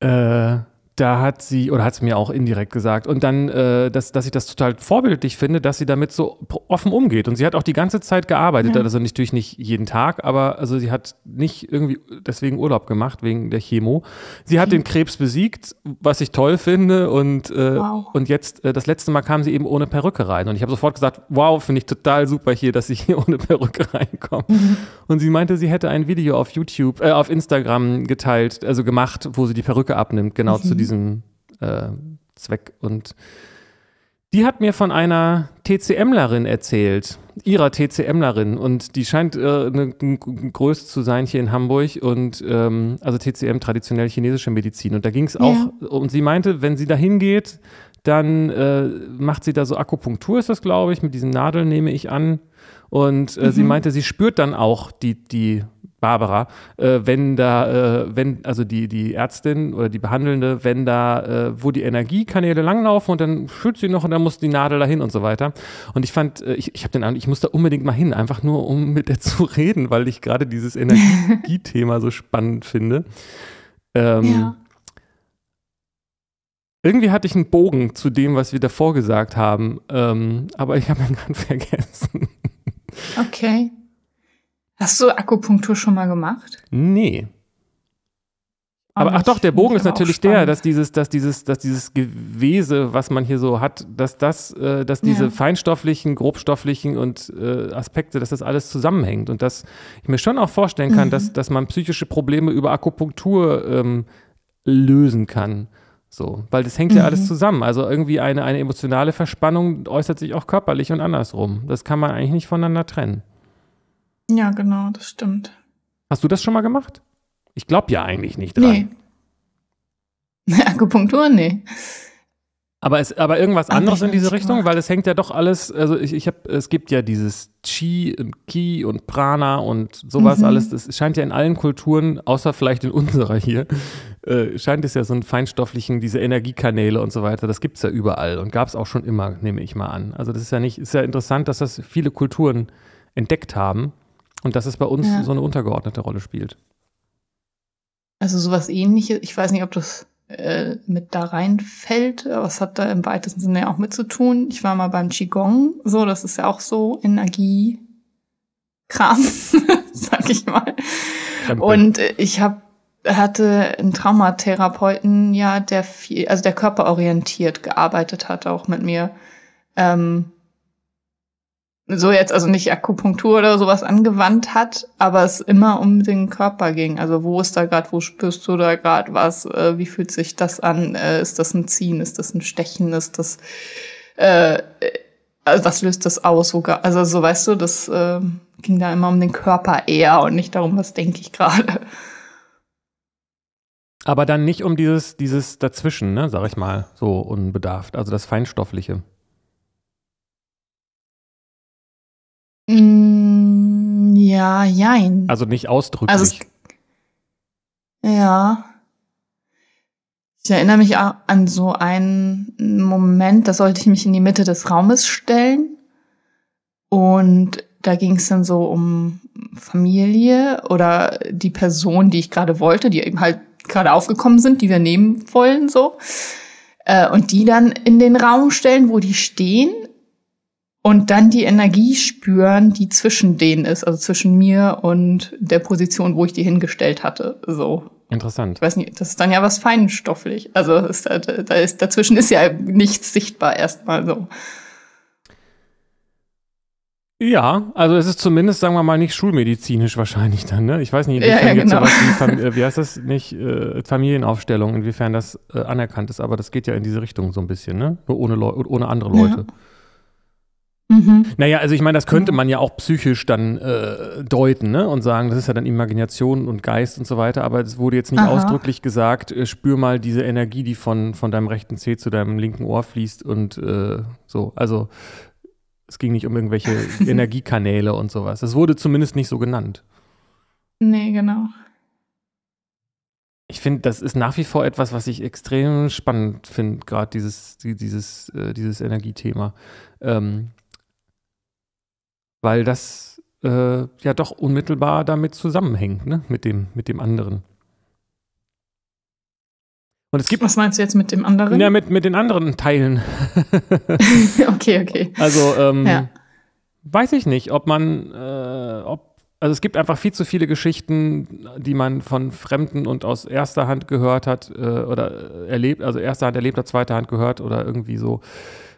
äh, da hat sie, oder hat sie mir auch indirekt gesagt, und dann, äh, dass, dass ich das total vorbildlich finde, dass sie damit so offen umgeht. Und sie hat auch die ganze Zeit gearbeitet, ja. also natürlich nicht jeden Tag, aber also sie hat nicht irgendwie deswegen Urlaub gemacht, wegen der Chemo. Sie hat mhm. den Krebs besiegt, was ich toll finde, und, äh, wow. und jetzt, äh, das letzte Mal kam sie eben ohne Perücke rein. Und ich habe sofort gesagt, wow, finde ich total super hier, dass ich hier ohne Perücke reinkomme. Mhm. Und sie meinte, sie hätte ein Video auf YouTube, äh, auf Instagram geteilt, also gemacht, wo sie die Perücke abnimmt, genau mhm. zu diesem diesem äh, Zweck. Und die hat mir von einer TCMlerin erzählt, ihrer TCMlerin. Und die scheint äh, eine, eine Größe zu sein hier in Hamburg. Und ähm, also TCM, traditionell chinesische Medizin. Und da ging es auch, ja. und sie meinte, wenn sie da hingeht, dann äh, macht sie da so Akupunktur, ist das, glaube ich, mit diesen Nadeln nehme ich an. Und äh, mhm. sie meinte, sie spürt dann auch die, die Barbara, äh, wenn da, äh, wenn, also die, die Ärztin oder die Behandelnde, wenn da, äh, wo die Energiekanäle langlaufen und dann fühlt sie noch und dann muss die Nadel dahin und so weiter. Und ich fand, äh, ich, ich habe den Eindruck, ich muss da unbedingt mal hin, einfach nur um mit der zu reden, weil ich gerade dieses Energiethema so spannend finde. Ähm, ja. Irgendwie hatte ich einen Bogen zu dem, was wir davor gesagt haben, ähm, aber ich habe ihn gerade vergessen. Okay. Hast du Akupunktur schon mal gemacht? Nee. Aber ach doch, der Bogen ist natürlich der, dass dieses, dass dieses, dass dieses Gewese, was man hier so hat, dass das, äh, dass diese ja. feinstofflichen, grobstofflichen und äh, Aspekte, dass das alles zusammenhängt und dass ich mir schon auch vorstellen kann, mhm. dass, dass man psychische Probleme über Akupunktur ähm, lösen kann. So, weil das hängt mhm. ja alles mhm. zusammen. Also irgendwie eine, eine emotionale Verspannung äußert sich auch körperlich und andersrum. Das kann man eigentlich nicht voneinander trennen. Ja, genau, das stimmt. Hast du das schon mal gemacht? Ich glaube ja eigentlich nicht dran. Nee. Akupunktur, nee. Aber, es, aber irgendwas anderes in diese Richtung, weil es hängt ja doch alles, also ich, ich habe, es gibt ja dieses Chi und Ki und Prana und sowas mhm. alles, das scheint ja in allen Kulturen, außer vielleicht in unserer hier, äh, scheint es ja so einen feinstofflichen, diese Energiekanäle und so weiter, das gibt es ja überall und gab es auch schon immer, nehme ich mal an. Also das ist ja nicht, ist ja interessant, dass das viele Kulturen entdeckt haben und dass es bei uns ja. so eine untergeordnete Rolle spielt. Also sowas ähnliches, ich weiß nicht, ob das äh, mit da reinfällt, aber es hat da im weitesten Sinne ja auch mit zu tun. Ich war mal beim Qigong, so, das ist ja auch so Energiekram, sag ich mal. Und ich habe hatte einen Traumatherapeuten, ja, der viel, also der körperorientiert gearbeitet hat, auch mit mir. Ähm, so jetzt also nicht Akupunktur oder sowas angewandt hat, aber es immer um den Körper ging. Also wo ist da gerade, wo spürst du da gerade was? Äh, wie fühlt sich das an? Äh, ist das ein Ziehen? Ist das ein Stechen? Ist das äh, also was löst das aus? Sogar? Also so weißt du, das äh, ging da immer um den Körper eher und nicht darum, was denke ich gerade. Aber dann nicht um dieses, dieses Dazwischen, ne, sag ich mal, so unbedarft, also das Feinstoffliche. Mm, ja, jein. Also nicht ausdrücklich. Also es, ja. Ich erinnere mich auch an so einen Moment, da sollte ich mich in die Mitte des Raumes stellen. Und da ging es dann so um Familie oder die Person, die ich gerade wollte, die eben halt gerade aufgekommen sind, die wir nehmen wollen, so. Äh, und die dann in den Raum stellen, wo die stehen und dann die Energie spüren, die zwischen denen ist, also zwischen mir und der Position, wo ich die hingestellt hatte. So. Interessant. Ich weiß nicht, das ist dann ja was feinstofflich. Also ist, da, da ist, dazwischen ist ja nichts sichtbar erstmal so. Ja, also es ist zumindest, sagen wir mal, nicht schulmedizinisch wahrscheinlich dann, ne? Ich weiß nicht, inwiefern ja, ja, jetzt genau. sowas wie, äh, wie heißt das, nicht äh, Familienaufstellung, inwiefern das äh, anerkannt ist, aber das geht ja in diese Richtung so ein bisschen, ne? Nur ohne, Leu ohne andere Leute. Ja. Mhm. Naja, also ich meine, das könnte man ja auch psychisch dann äh, deuten ne? und sagen, das ist ja dann Imagination und Geist und so weiter, aber es wurde jetzt nicht Aha. ausdrücklich gesagt, äh, spür mal diese Energie, die von, von deinem rechten Zeh zu deinem linken Ohr fließt und äh, so. Also es ging nicht um irgendwelche Energiekanäle und sowas. Es wurde zumindest nicht so genannt. Nee, genau. Ich finde, das ist nach wie vor etwas, was ich extrem spannend finde, gerade dieses, dieses, äh, dieses Energiethema. Ähm, weil das äh, ja doch unmittelbar damit zusammenhängt, ne? mit, dem, mit dem anderen. Und es gibt, Was meinst du jetzt mit dem anderen? Ja, mit, mit den anderen Teilen. okay, okay. Also, ähm, ja. weiß ich nicht, ob man, äh, ob, also es gibt einfach viel zu viele Geschichten, die man von Fremden und aus erster Hand gehört hat äh, oder erlebt, also erster Hand erlebt hat, zweiter Hand gehört oder irgendwie so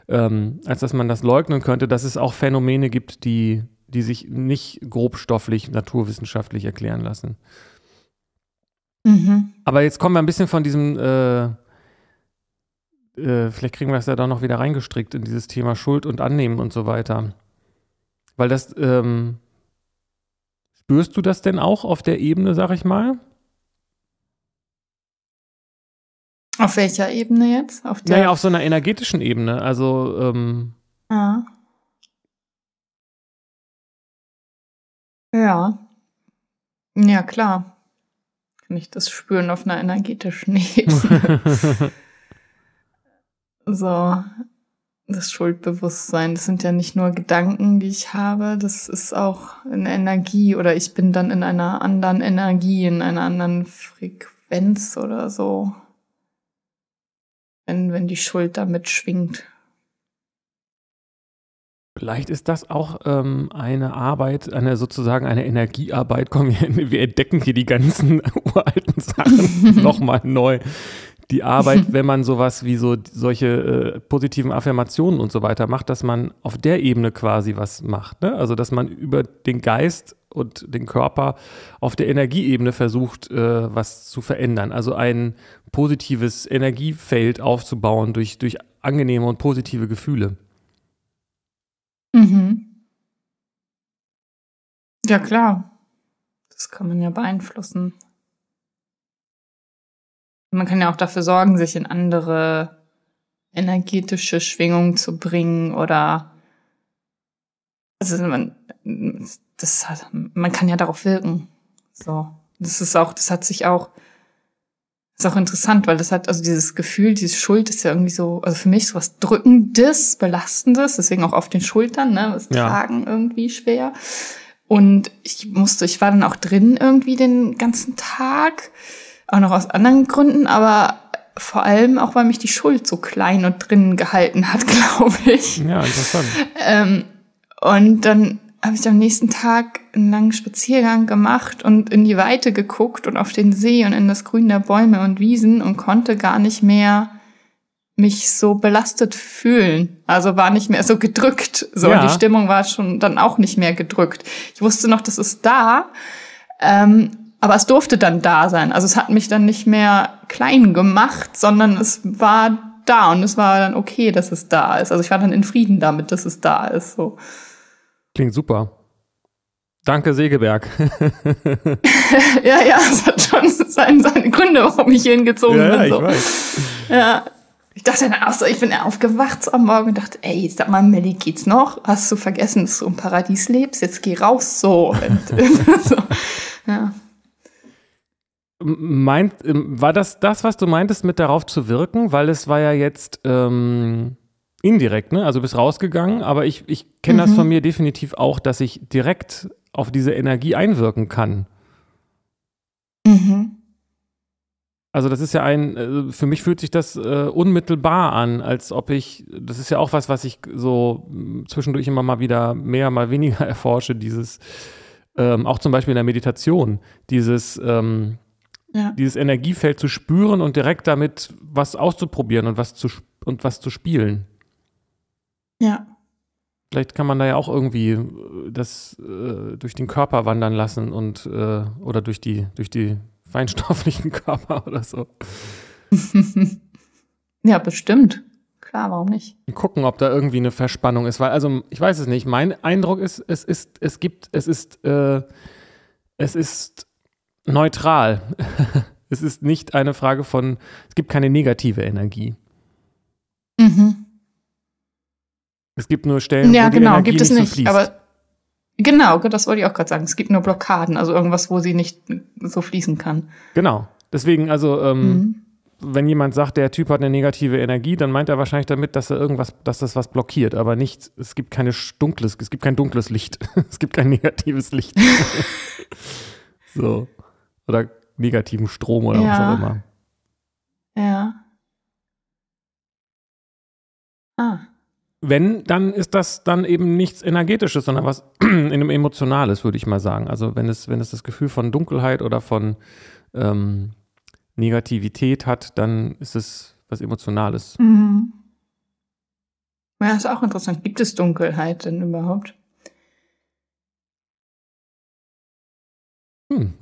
ähm, als dass man das leugnen könnte, dass es auch Phänomene gibt, die, die sich nicht grobstofflich, naturwissenschaftlich erklären lassen. Mhm. Aber jetzt kommen wir ein bisschen von diesem, äh, äh, vielleicht kriegen wir das ja da noch wieder reingestrickt in dieses Thema Schuld und Annehmen und so weiter. Weil das, ähm, spürst du das denn auch auf der Ebene, sag ich mal? Auf welcher Ebene jetzt? Auf der naja, auf so einer energetischen Ebene. Also, ähm ja. Ja. Ja, klar. Kann ich das spüren auf einer energetischen Ebene. so. Das Schuldbewusstsein, das sind ja nicht nur Gedanken, die ich habe, das ist auch eine Energie oder ich bin dann in einer anderen Energie, in einer anderen Frequenz oder so wenn, wenn die Schuld damit schwingt. Vielleicht ist das auch ähm, eine Arbeit, eine sozusagen eine Energiearbeit. Komm, wir, wir entdecken hier die ganzen uralten Sachen nochmal neu. Die Arbeit, wenn man sowas wie so solche äh, positiven Affirmationen und so weiter macht, dass man auf der Ebene quasi was macht. Ne? Also dass man über den Geist und den Körper auf der Energieebene versucht, äh, was zu verändern. Also ein positives Energiefeld aufzubauen durch, durch angenehme und positive Gefühle. Mhm. Ja, klar. Das kann man ja beeinflussen. Man kann ja auch dafür sorgen, sich in andere energetische Schwingungen zu bringen oder also man, das hat, man kann ja darauf wirken. So. Das ist auch, das hat sich auch, ist auch interessant, weil das hat, also dieses Gefühl, diese Schuld ist ja irgendwie so, also für mich so was Drückendes, Belastendes, deswegen auch auf den Schultern, ne, das ja. Tragen irgendwie schwer. Und ich musste, ich war dann auch drin irgendwie den ganzen Tag, auch noch aus anderen Gründen, aber vor allem auch, weil mich die Schuld so klein und drinnen gehalten hat, glaube ich. Ja, interessant. Ähm, und dann habe ich am nächsten Tag einen langen Spaziergang gemacht und in die Weite geguckt und auf den See und in das Grün der Bäume und Wiesen und konnte gar nicht mehr mich so belastet fühlen. Also war nicht mehr so gedrückt. So, ja. die Stimmung war schon dann auch nicht mehr gedrückt. Ich wusste noch, das ist da. Ähm, aber es durfte dann da sein. Also es hat mich dann nicht mehr klein gemacht, sondern es war da und es war dann okay, dass es da ist. Also ich war dann in Frieden damit, dass es da ist. So. Klingt super. Danke, Segeberg. ja, ja, es hat schon seine, seine Gründe, warum ich hier hingezogen ja, bin. Ja, so. ich weiß. Ja, ich dachte dann auch so, ich bin aufgewacht am Morgen und dachte, ey, sag mal, Melly, geht's noch? Hast du vergessen, dass du im Paradies lebst? Jetzt geh raus so. Und, so. Ja. Meint, ähm, war das das, was du meintest, mit darauf zu wirken? Weil es war ja jetzt ähm, indirekt, ne? Also bist rausgegangen, aber ich, ich kenne mhm. das von mir definitiv auch, dass ich direkt auf diese Energie einwirken kann. Mhm. Also das ist ja ein, äh, für mich fühlt sich das äh, unmittelbar an, als ob ich, das ist ja auch was, was ich so hm, zwischendurch immer mal wieder mehr, mal weniger erforsche, dieses, ähm, auch zum Beispiel in der Meditation, dieses, ähm, ja. dieses Energiefeld zu spüren und direkt damit was auszuprobieren und was zu, und was zu spielen. Ja. Vielleicht kann man da ja auch irgendwie äh, das äh, durch den Körper wandern lassen und äh, oder durch die, durch die feinstofflichen Körper oder so. ja, bestimmt. Klar, warum nicht? Gucken, ob da irgendwie eine Verspannung ist, weil, also ich weiß es nicht. Mein Eindruck ist, es ist, es gibt, es ist, äh, es ist neutral. es ist nicht eine Frage von, es gibt keine negative Energie. Mhm. Es gibt nur Stellen, ja, wo die genau, Energie gibt es nicht, so fließt. Genau, das wollte ich auch gerade sagen. Es gibt nur Blockaden, also irgendwas, wo sie nicht so fließen kann. Genau. Deswegen, also, ähm, mhm. wenn jemand sagt, der Typ hat eine negative Energie, dann meint er wahrscheinlich damit, dass er irgendwas, dass das was blockiert, aber nicht, es gibt keine dunkles, es gibt kein dunkles Licht. es gibt kein negatives Licht. so. Oder negativen Strom oder ja. was auch immer. Ja. Ah. Wenn, dann ist das dann eben nichts Energetisches, sondern was in einem Emotionales, würde ich mal sagen. Also wenn es, wenn es das Gefühl von Dunkelheit oder von ähm, Negativität hat, dann ist es was Emotionales. Mhm. Ja, ist auch interessant. Gibt es Dunkelheit denn überhaupt? Hm.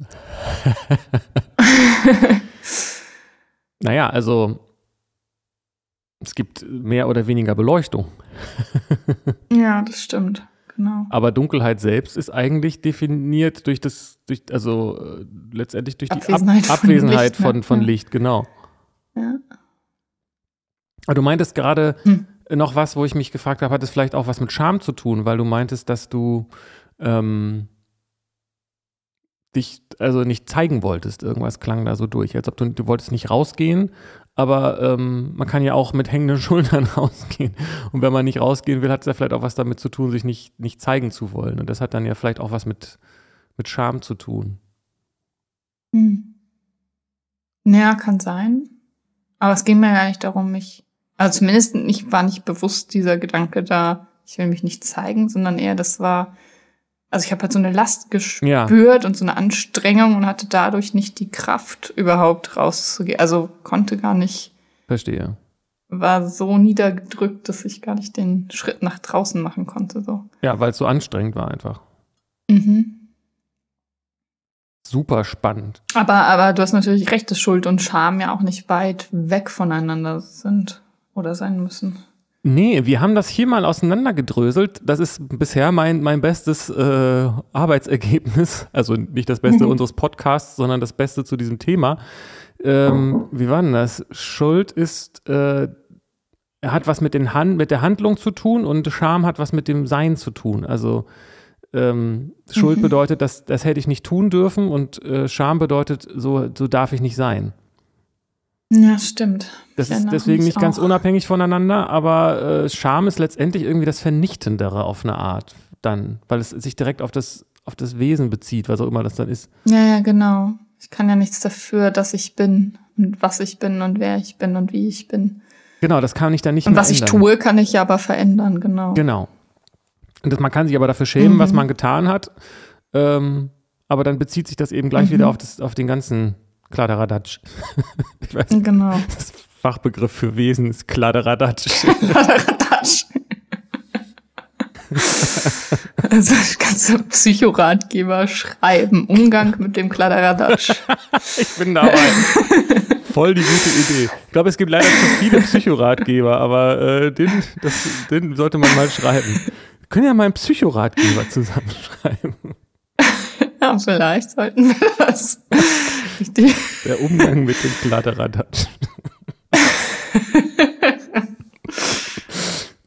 naja, also es gibt mehr oder weniger Beleuchtung. ja, das stimmt. Genau. Aber Dunkelheit selbst ist eigentlich definiert durch das, durch, also äh, letztendlich durch Abwesenheit die Ab von Abwesenheit Licht, ne? von, von ja. Licht, genau. Ja. Aber du meintest gerade hm. noch was, wo ich mich gefragt habe, hat es vielleicht auch was mit Scham zu tun, weil du meintest, dass du ähm, dich also nicht zeigen wolltest. Irgendwas klang da so durch, als ob du, du wolltest nicht rausgehen, aber ähm, man kann ja auch mit hängenden Schultern rausgehen. Und wenn man nicht rausgehen will, hat es ja vielleicht auch was damit zu tun, sich nicht, nicht zeigen zu wollen. Und das hat dann ja vielleicht auch was mit, mit Scham zu tun. Hm. Ja, kann sein. Aber es ging mir ja nicht darum, mich, also zumindest nicht, war nicht bewusst dieser Gedanke da, ich will mich nicht zeigen, sondern eher, das war, also ich habe halt so eine Last gespürt ja. und so eine Anstrengung und hatte dadurch nicht die Kraft, überhaupt rauszugehen. Also konnte gar nicht. Verstehe. War so niedergedrückt, dass ich gar nicht den Schritt nach draußen machen konnte. So. Ja, weil es so anstrengend war einfach. Mhm. Super spannend. Aber, aber du hast natürlich recht, dass Schuld und Scham ja auch nicht weit weg voneinander sind oder sein müssen. Nee, wir haben das hier mal auseinandergedröselt. Das ist bisher mein, mein bestes äh, Arbeitsergebnis. Also nicht das Beste mhm. unseres Podcasts, sondern das Beste zu diesem Thema. Ähm, wie war denn das? Schuld ist, äh, hat was mit, den Hand, mit der Handlung zu tun und Scham hat was mit dem Sein zu tun. Also ähm, Schuld mhm. bedeutet, das, das hätte ich nicht tun dürfen und äh, Scham bedeutet, so, so darf ich nicht sein. Ja, stimmt. Das ist deswegen nicht ganz unabhängig voneinander, aber äh, Scham ist letztendlich irgendwie das Vernichtendere auf eine Art dann, weil es sich direkt auf das, auf das Wesen bezieht, was auch immer das dann ist. Ja, ja, genau. Ich kann ja nichts dafür, dass ich bin und was ich bin und wer ich bin und wie ich bin. Genau, das kann ich dann nicht Und was ändern. ich tue, kann ich ja aber verändern, genau. Genau. Das, man kann sich aber dafür schämen, Mhm. was man getan hat. Ähm, aber dann bezieht sich das eben gleich Mhm. wieder auf, das, auf den ganzen Kladderadatsch. ich weiß nicht, Genau. das Fachbegriff für Wesen ist Kladderadatsch. Kladderadatsch. Also kannst du Psychoratgeber schreiben. Umgang mit dem Kladderadatsch. ich bin dabei. Voll die gute Idee. Ich glaube, es gibt leider zu viele Psychoratgeber, aber äh, den, das, den sollte man mal schreiben. Wir können ja mal einen Psychoratgeber zusammenschreiben. Ja, vielleicht sollten wir das. Der Umgang mit dem Kladderadatsch.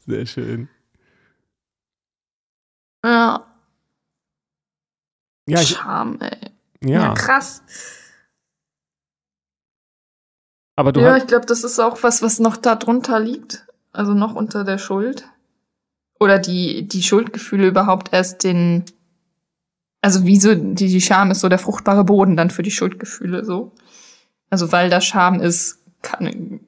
Sehr schön. ja, Ja, ich, Scham, ey. Ja, ja. krass. aber du ja, ich glaube, das ist auch was, was noch da drunter liegt. Also noch unter der Schuld. Oder die, die Schuldgefühle überhaupt erst den. Also wieso die, die Scham ist so der fruchtbare Boden dann für die Schuldgefühle so. Also weil da Scham ist, kann,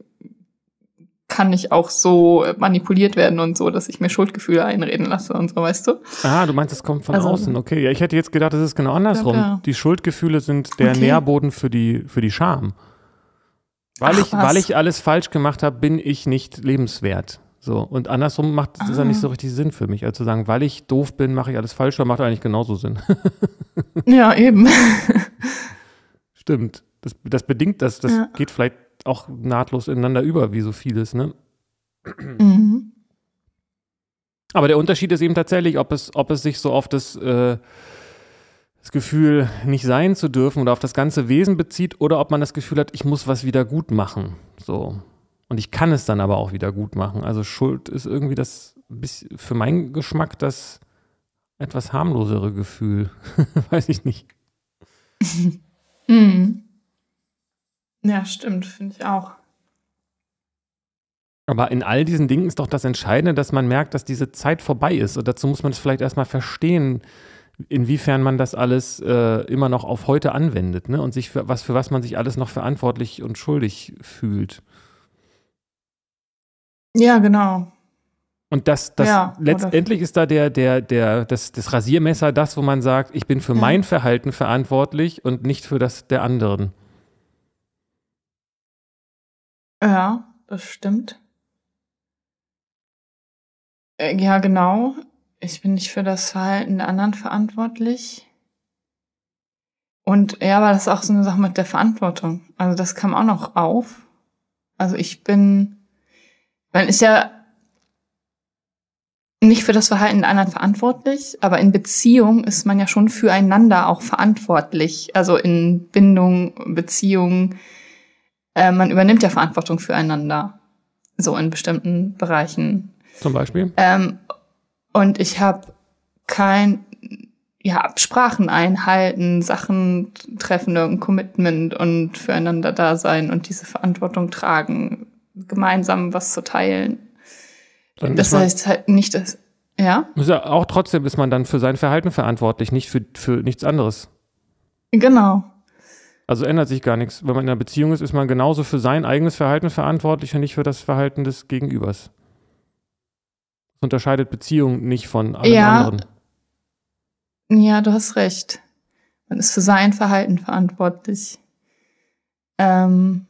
kann ich auch so manipuliert werden und so, dass ich mir Schuldgefühle einreden lasse und so, weißt du? ah, du meinst, es kommt von Also- außen. Okay, ja, ich hätte jetzt gedacht, es ist genau andersrum. Ja, ja. Die Schuldgefühle sind der Okay. Nährboden für die, für die Scham. Weil Ach, ich, was. weil ich alles falsch gemacht habe, bin ich nicht lebenswert. So. Und andersrum macht das ja Ah. nicht so richtig Sinn für mich. Also zu sagen, weil ich doof bin, mache ich alles falsch, dann macht eigentlich genauso Sinn. Ja, eben. Stimmt. Das, das bedingt das, das Ja. geht vielleicht auch nahtlos ineinander über, wie so vieles, ne? mhm. Aber der Unterschied ist eben tatsächlich, ob es, ob es sich so auf das, äh, das Gefühl, nicht sein zu dürfen oder auf das ganze Wesen bezieht oder ob man das Gefühl hat, ich muss was wieder gut machen. So. Und ich kann es dann aber auch wieder gut machen. Also Schuld ist irgendwie das, für meinen Geschmack, das etwas harmlosere Gefühl. Weiß ich nicht. Mhm. Ja, stimmt, finde ich auch. Aber in all diesen Dingen ist doch das Entscheidende, dass man merkt, dass diese Zeit vorbei ist. Und dazu muss man es vielleicht erstmal verstehen, inwiefern man das alles äh, immer noch auf heute anwendet, ne? Und sich für was, für was man sich alles noch verantwortlich und schuldig fühlt. Ja, genau. Und das, das Ja, letztendlich ist da der, der, der, das, das Rasiermesser das, wo man sagt, ich bin für Ja. mein Verhalten verantwortlich und nicht für das der anderen. Ja, das stimmt. Äh, Ja, genau. Ich bin nicht für das Verhalten der anderen verantwortlich. Und ja, aber das ist auch so eine Sache mit der Verantwortung. Also das kam auch noch auf. Also ich bin, man ist ja nicht für das Verhalten der anderen verantwortlich, aber in Beziehung ist man ja schon füreinander auch verantwortlich. Also in Bindung, Beziehung, äh, man übernimmt ja Verantwortung füreinander. So in bestimmten Bereichen. Zum Beispiel. Ähm, und ich habe kein, ja, Absprachen einhalten, Sachen treffen, irgendein Commitment und füreinander da sein und diese Verantwortung tragen, gemeinsam was zu teilen. Dann das heißt halt nicht, dass, ja, ja auch trotzdem ist man dann für sein Verhalten verantwortlich, nicht für, für nichts anderes. genau. Also ändert sich gar nichts. Wenn man in einer Beziehung ist, ist man genauso für sein eigenes Verhalten verantwortlich und nicht für das Verhalten des Gegenübers. Das unterscheidet Beziehung nicht von allem Ja. anderen. Ja, du hast recht. Man ist für sein Verhalten verantwortlich. Ähm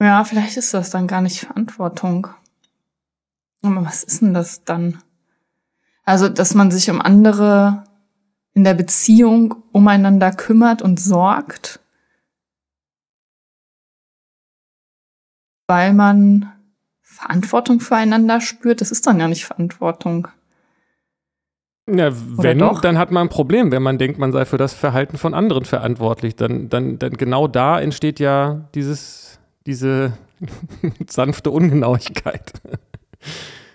ja, vielleicht ist das dann gar nicht Verantwortung. Aber was ist denn das dann? Also, dass man sich um andere in der Beziehung umeinander kümmert und sorgt, weil man Verantwortung füreinander spürt, das ist dann ja nicht Verantwortung. Ja, wenn, dann hat man ein Problem, wenn man denkt, man sei für das Verhalten von anderen verantwortlich. Dann, dann, dann genau da entsteht ja dieses, diese sanfte Ungenauigkeit.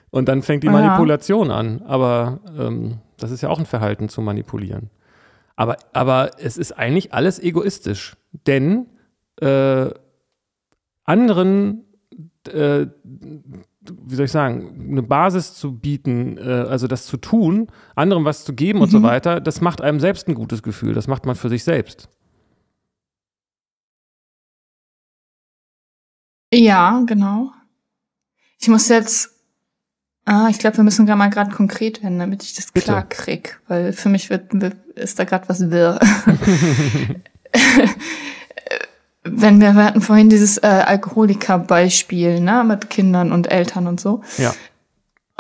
Und dann fängt die Ja. Manipulation an. Aber ähm, das ist ja auch ein Verhalten zu manipulieren. Aber, aber es ist eigentlich alles egoistisch. Denn äh, anderen, äh, wie soll ich sagen, eine Basis zu bieten, äh, also das zu tun, anderem was zu geben und so Mhm. weiter, das macht einem selbst ein gutes Gefühl. Das macht man für sich selbst. Ja, genau. Ich muss jetzt, ah, ich glaube, wir müssen gerade mal gerade konkret werden, damit ich das Bitte. klar krieg, weil für mich wird, ist da gerade was wirr. Wenn wir, wir hatten vorhin dieses äh, Alkoholiker-Beispiel, ne, mit Kindern und Eltern und so. Ja.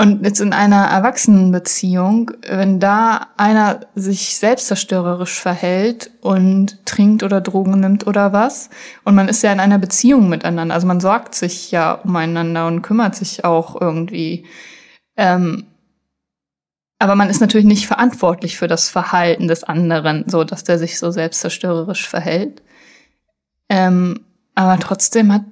Und jetzt in einer Erwachsenenbeziehung, wenn da einer sich selbstzerstörerisch verhält und trinkt oder Drogen nimmt oder was, und man ist ja in einer Beziehung miteinander, also man sorgt sich ja umeinander und kümmert sich auch irgendwie. Ähm, aber man ist natürlich nicht verantwortlich für das Verhalten des anderen, so dass der sich so selbstzerstörerisch verhält. Ähm, aber trotzdem hat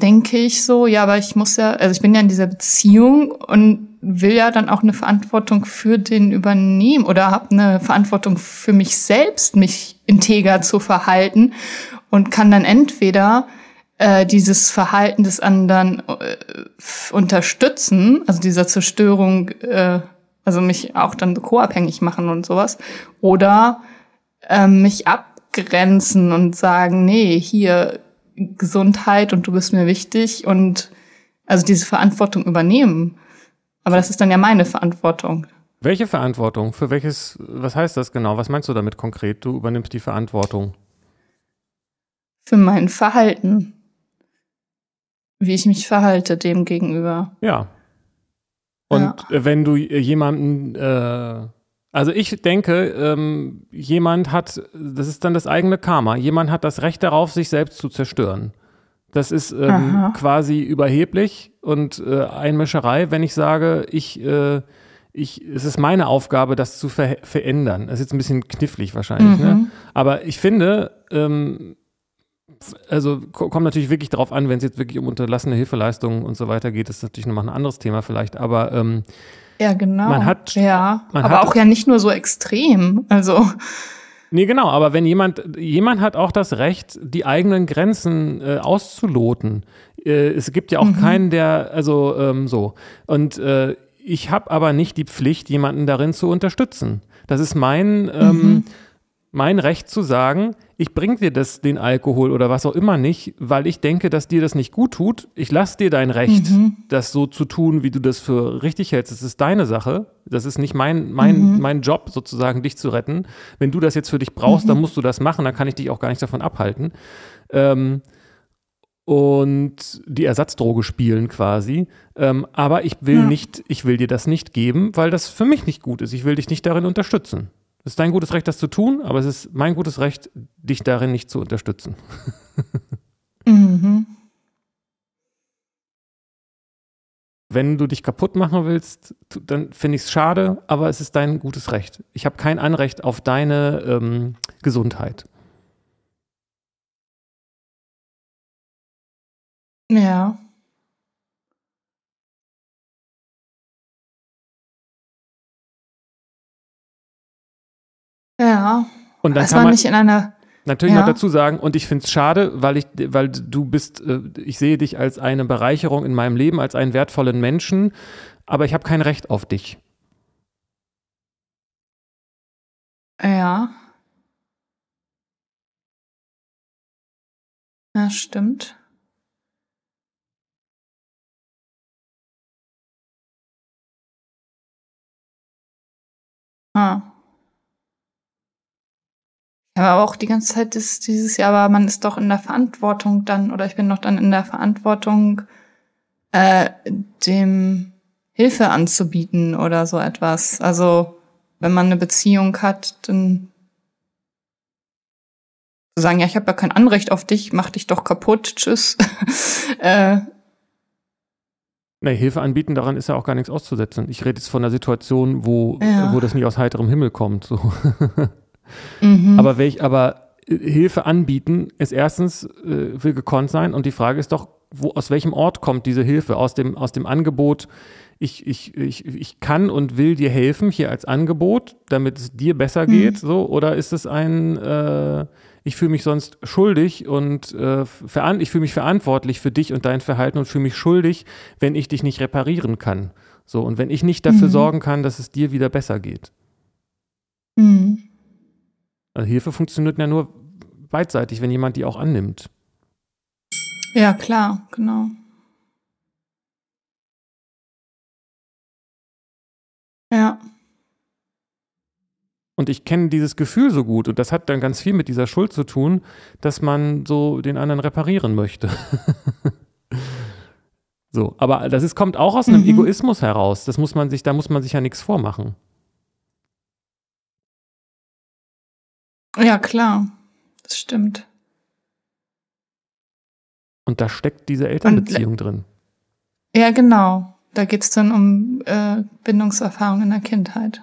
denke ich so, ja, aber ich muss ja, also ich bin ja in dieser Beziehung und will ja dann auch eine Verantwortung für den übernehmen oder habe eine Verantwortung für mich selbst, mich integer zu verhalten und kann dann entweder äh, dieses Verhalten des anderen äh, unterstützen, also dieser Zerstörung, äh, also mich auch dann co-abhängig machen und sowas, oder äh, mich abgrenzen und sagen, nee, hier Gesundheit und du bist mir wichtig und also diese Verantwortung übernehmen. Aber das ist dann ja meine Verantwortung. Welche Verantwortung? Für welches, was heißt das genau? Was meinst du damit konkret? Du übernimmst die Verantwortung. Für mein Verhalten. Wie ich mich verhalte dem gegenüber. Ja. Und ja. wenn du jemanden, äh, also ich denke, ähm, jemand hat, das ist dann das eigene Karma, jemand hat das Recht darauf, sich selbst zu zerstören. Das ist ähm, quasi überheblich und äh, Einmischerei, wenn ich sage, ich, äh, ich, es ist meine Aufgabe, das zu ver verändern. Das ist jetzt ein bisschen knifflig wahrscheinlich, ne? mhm. ne? Aber ich finde, ähm, also kommt natürlich wirklich darauf an, wenn es jetzt wirklich um unterlassene Hilfeleistungen und so weiter geht, das ist natürlich nochmal ein anderes Thema vielleicht, aber ähm, ja, genau. Man hat, ja, man aber hat, auch ja nicht nur so extrem. Also. Nee, genau, aber wenn jemand, jemand hat auch das Recht, die eigenen Grenzen äh, auszuloten. Äh, es gibt ja auch mhm. keinen, der, also ähm, so. Und äh, ich habe aber nicht die Pflicht, jemanden darin zu unterstützen. Das ist mein, ähm, mhm mein Recht zu sagen, ich bringe dir das, den Alkohol oder was auch immer nicht, weil ich denke, dass dir das nicht gut tut. Ich lasse dir dein Recht, mhm. das so zu tun, wie du das für richtig hältst. Das ist deine Sache. Das ist nicht mein, mein, mhm. mein Job, sozusagen, dich zu retten. Wenn du das jetzt für dich brauchst, mhm. dann musst du das machen. Dann kann ich dich auch gar nicht davon abhalten. Ähm, und die Ersatzdroge spielen quasi. Ähm, aber ich will ja. nicht, ich will dir das nicht geben, weil das für mich nicht gut ist. Ich will dich nicht darin unterstützen. Es ist dein gutes Recht, das zu tun, aber es ist mein gutes Recht, dich darin nicht zu unterstützen. mhm. Wenn du dich kaputt machen willst, dann finde ich es schade, aber es ist dein gutes Recht. Ich habe kein Anrecht auf deine ähm, Gesundheit. Ja. Ja. Und dann es kann war man nicht in einer. Natürlich ja. noch dazu sagen, und ich finde es schade, weil ich, weil du bist, äh, ich sehe dich als eine Bereicherung in meinem Leben, als einen wertvollen Menschen, aber ich habe kein Recht auf dich. Ja. Ja, stimmt. Ah. Ja, aber auch die ganze Zeit ist dieses Jahr, aber man ist doch in der Verantwortung dann, oder ich bin doch dann in der Verantwortung, äh, dem Hilfe anzubieten oder so etwas. Also, wenn man eine Beziehung hat, dann zu sagen, ja, ich habe ja kein Anrecht auf dich, mach dich doch kaputt, tschüss. äh, Nee, Hilfe anbieten, daran ist ja auch gar nichts auszusetzen. Ich rede jetzt von einer Situation, wo, ja. wo das nicht aus heiterem Himmel kommt. So. Mhm. Aber welch, aber äh, Hilfe anbieten ist erstens äh, will gekonnt sein und die Frage ist doch, wo, aus welchem Ort kommt diese Hilfe? Aus dem, aus dem Angebot, ich, ich, ich, ich kann und will dir helfen, hier als Angebot, damit es dir besser mhm. geht, so, oder ist es ein, äh, ich fühle mich sonst schuldig und äh, ich fühle mich verantwortlich für dich und dein Verhalten und fühle mich schuldig, wenn ich dich nicht reparieren kann. So, und wenn ich nicht dafür mhm. sorgen kann, dass es dir wieder besser geht. Mhm. Äh, Hilfe funktioniert ja nur beidseitig, wenn jemand die auch annimmt. Ja, klar, genau. Ja. Und ich kenne dieses Gefühl so gut und das hat dann ganz viel mit dieser Schuld zu tun, dass man so den anderen reparieren möchte. so, aber das ist, kommt auch aus einem mhm. Egoismus heraus. Das muss man sich, da muss man sich ja nichts vormachen. Ja, klar. Das stimmt. Und da steckt diese Elternbeziehung und, drin. Ja, genau. Da geht es dann um äh, Bindungserfahrung in der Kindheit.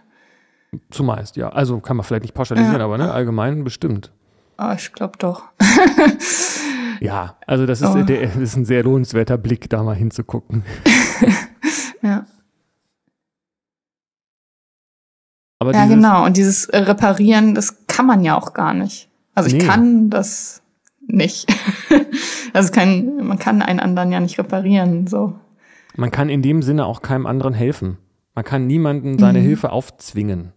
Zumeist, ja. Also kann man vielleicht nicht pauschalisieren, ja. aber ne, allgemein bestimmt. Oh, ich glaube doch. ja, also das ist, oh. der, das ist ein sehr lohnenswerter Blick, da mal hinzugucken. ja. Aber ja, genau. Und dieses Reparieren, das kann man ja auch gar nicht. Also nee. ich kann das nicht. also kein, man kann einen anderen ja nicht reparieren, so. Man kann in dem Sinne auch keinem anderen helfen. Man kann niemandem seine mhm. Hilfe aufzwingen.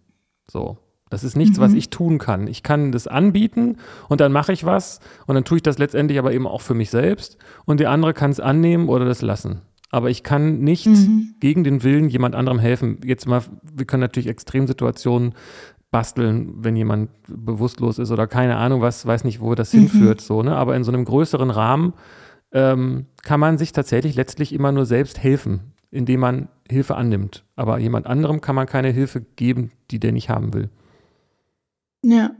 So. Das ist nichts, mhm. was ich tun kann. Ich kann das anbieten und dann mache ich was und dann tue ich das letztendlich aber eben auch für mich selbst und der andere kann es annehmen oder das lassen. Aber ich kann nicht mhm. gegen den Willen jemand anderem helfen. Jetzt mal, wir können natürlich Extremsituationen basteln, wenn jemand bewusstlos ist oder keine Ahnung was, weiß nicht, wo das mhm. hinführt, so, ne? Aber in so einem größeren Rahmen ähm, kann man sich tatsächlich letztlich immer nur selbst helfen, indem man Hilfe annimmt. Aber jemand anderem kann man keine Hilfe geben, die der nicht haben will. Ja.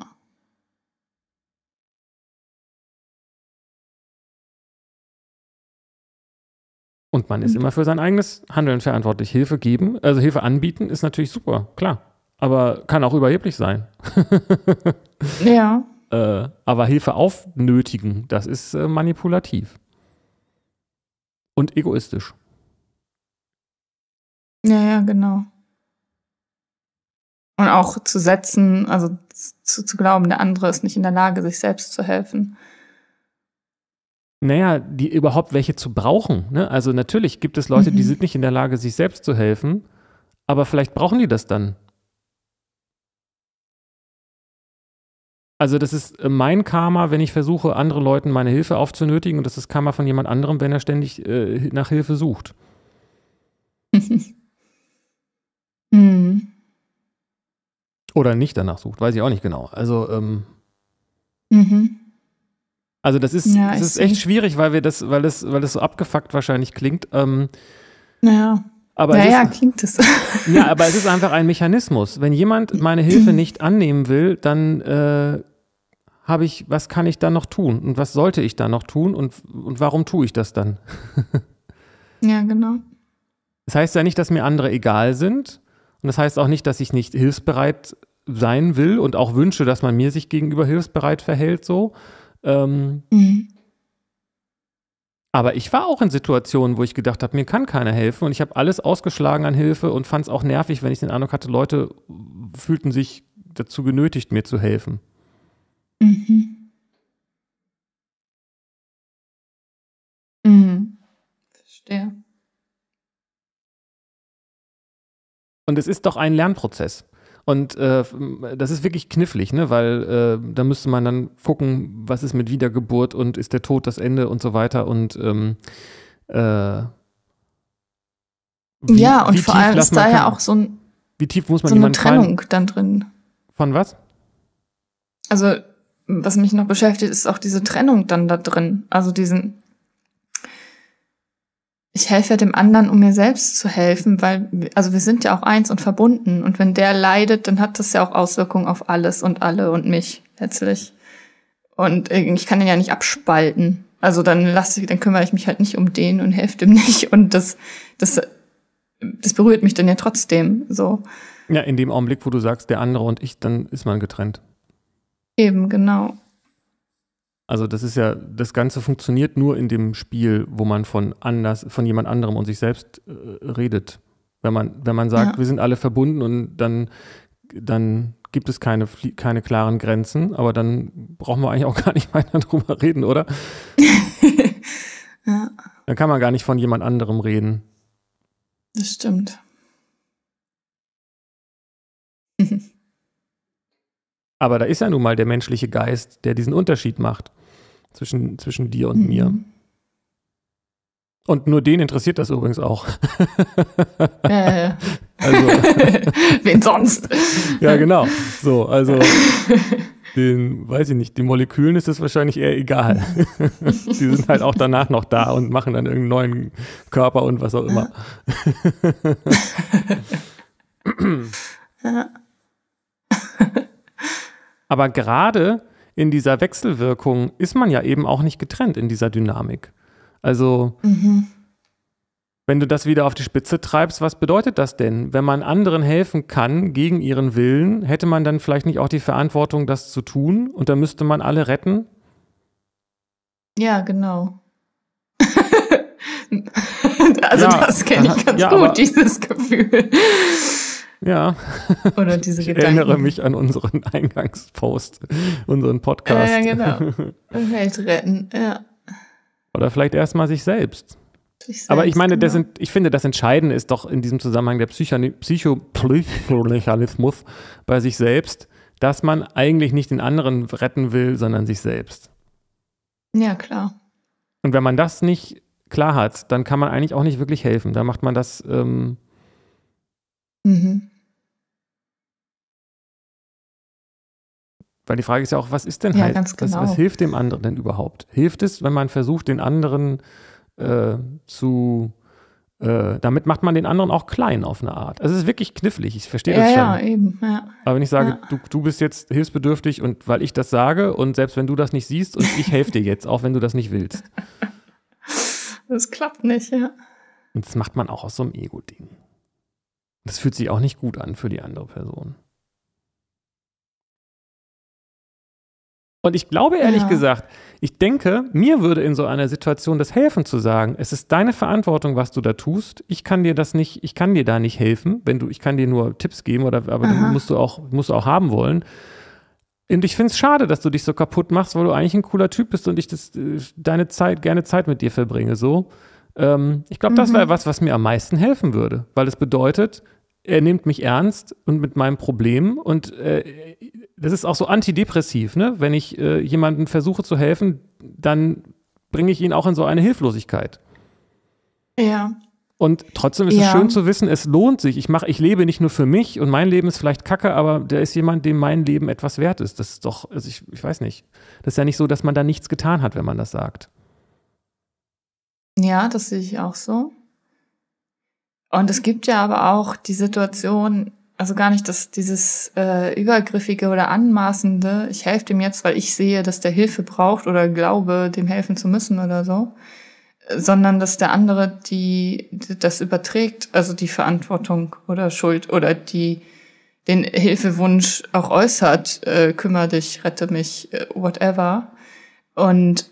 Und man ist immer für sein eigenes Handeln verantwortlich. Hilfe geben, also Hilfe anbieten, ist natürlich super, klar. Aber kann auch überheblich sein. ja. Äh, aber Hilfe aufnötigen, das ist äh, manipulativ. Und egoistisch. Ja, ja, genau. Und auch zu setzen, also zu, zu glauben, der andere ist nicht in der Lage, sich selbst zu helfen. Naja, die überhaupt welche zu brauchen. Ne? Also natürlich gibt es Leute, mhm. die sind nicht in der Lage, sich selbst zu helfen, aber vielleicht brauchen die das dann. Also das ist äh, mein Karma, wenn ich versuche, andere Leuten meine Hilfe aufzunötigen und das ist Karma von jemand anderem, wenn er ständig äh, nach Hilfe sucht. mhm. Oder nicht danach sucht, weiß ich auch nicht genau. Also, ähm, mhm. also das ist, ja, das ist echt schwierig, weil wir das, weil das, weil das so abgefuckt wahrscheinlich klingt. Ähm, naja. Aber naja, ist, klingt es. ja, aber es ist einfach ein Mechanismus. Wenn jemand meine Hilfe nicht annehmen will, dann äh, habe ich, was kann ich dann noch tun? Und was sollte ich da noch tun? Und, und warum tue ich das dann? ja, genau. Das heißt ja nicht, dass mir andere egal sind. Und das heißt auch nicht, dass ich nicht hilfsbereit sein will und auch wünsche, dass man mir sich gegenüber hilfsbereit verhält, so. Ähm, mhm. Aber ich war auch in Situationen, wo ich gedacht habe, mir kann keiner helfen und ich habe alles ausgeschlagen an Hilfe und fand es auch nervig, wenn ich den Eindruck hatte, Leute fühlten sich dazu genötigt, mir zu helfen. Mhm. Mhm. Verstehe. Und es ist doch ein Lernprozess. Und äh, das ist wirklich knifflig, ne? weil äh, da müsste man dann gucken, was ist mit Wiedergeburt und ist der Tod das Ende und so weiter. Und ähm, äh, wie, ja, und vor allem ist da ja auch so, ein, wie tief muss man so eine Trennung fallen? dann drin. Von was? Also was mich noch beschäftigt, ist auch diese Trennung dann da drin. Also diesen, ich helfe ja dem anderen, um mir selbst zu helfen, weil, also wir sind ja auch eins und verbunden. Und wenn der leidet, dann hat das ja auch Auswirkungen auf alles und alle und mich letztlich. Und ich kann den ja nicht abspalten. Also dann lasse ich, dann kümmere ich mich halt nicht um den und helfe dem nicht. Und das, das, das berührt mich dann ja trotzdem so. Ja, in dem Augenblick, wo du sagst, der andere und ich, dann ist man getrennt. Eben, genau. Also das ist ja, das Ganze funktioniert nur in dem Spiel, wo man von anders, von jemand anderem und sich selbst äh, redet. Wenn man, wenn man sagt, ja. wir sind alle verbunden und dann, dann gibt es keine, keine klaren Grenzen, aber dann brauchen wir eigentlich auch gar nicht weiter drüber reden, oder? ja. Dann kann man gar nicht von jemand anderem reden. Das stimmt. Aber da ist ja nun mal der menschliche Geist, der diesen Unterschied macht zwischen, zwischen dir und mhm. mir. Und nur den interessiert das übrigens auch. Äh, also. Wen sonst? Ja, genau. So, also den, weiß ich nicht, den Molekülen ist es wahrscheinlich eher egal. Die sind halt auch danach noch da und machen dann irgendeinen neuen Körper und was auch immer. Ja. Aber gerade in dieser Wechselwirkung ist man ja eben auch nicht getrennt in dieser Dynamik. Also, Mhm. wenn du das wieder auf die Spitze treibst, was bedeutet das denn? Wenn man anderen helfen kann gegen ihren Willen, hätte man dann vielleicht nicht auch die Verantwortung, das zu tun? Und dann müsste man alle retten? Ja, genau. also Ja, das kenne ich ganz ja, gut, dieses Gefühl. Ja, Oder diese ich Gedanken. erinnere mich an unseren Eingangspost, unseren Podcast. Ja, ja, genau. Welt retten, ja. Oder vielleicht erstmal sich selbst. Sich Aber ich selbst, meine, das genau. sind, ich finde, das Entscheidende ist doch in diesem Zusammenhang der Psychani- Psychomechanismus bei sich selbst, dass man eigentlich nicht den anderen retten will, sondern sich selbst. Ja, klar. Und wenn man das nicht klar hat, dann kann man eigentlich auch nicht wirklich helfen. Da macht man das, ähm, Mhm. Weil die Frage ist ja auch, was ist denn Ja, halt, ganz was, genau. was hilft dem anderen denn überhaupt? Hilft es, wenn man versucht, den anderen äh, zu, äh, damit macht man den anderen auch klein auf eine Art. Also es ist wirklich knifflig, ich verstehe Ja, das schon. ja, eben, ja. Aber wenn ich sage, Ja. du, du bist jetzt hilfsbedürftig und weil ich das sage und selbst wenn du das nicht siehst und ich helfe dir jetzt, auch wenn du das nicht willst. Das klappt nicht, ja. Und das macht man auch aus so einem Ego-Ding. Das fühlt sich auch nicht gut an für die andere Person. Und ich glaube ehrlich Ja. gesagt, ich denke, mir würde in so einer Situation das helfen zu sagen, es ist deine Verantwortung, was du da tust. Ich kann dir das nicht, ich kann dir da nicht helfen, wenn du, ich kann dir nur Tipps geben oder aber Aha. du musst du auch, musst du auch haben wollen. Und ich finde es schade, dass du dich so kaputt machst, weil du eigentlich ein cooler Typ bist und ich das, äh, deine Zeit, gerne Zeit mit dir verbringe. So. Ähm, ich glaube, das Mhm. wäre was, was mir am meisten helfen würde, weil es bedeutet, er nimmt mich ernst und mit meinem Problem und äh, das ist auch so antidepressiv, ne? Wenn ich äh, jemandem versuche zu helfen, dann bringe ich ihn auch in so eine Hilflosigkeit. Ja, Und trotzdem ist es Ja. schön zu wissen, es lohnt sich. Ich mache, ich lebe nicht nur für mich und mein Leben ist vielleicht kacke, aber da ist jemand, dem mein Leben etwas wert ist. Das ist doch, also ich, ich weiß nicht. Das ist ja nicht so, dass man da nichts getan hat, wenn man das sagt. ja, das sehe ich auch so. Und es gibt ja aber auch die Situation, also gar nicht das, dieses äh, übergriffige oder anmaßende, ich helfe dem jetzt, weil ich sehe, dass der Hilfe braucht oder glaube, dem helfen zu müssen oder so, sondern dass der andere die, die das überträgt, also die Verantwortung oder Schuld oder die den Hilfewunsch auch äußert, äh, kümmere dich, rette mich, äh, whatever. Und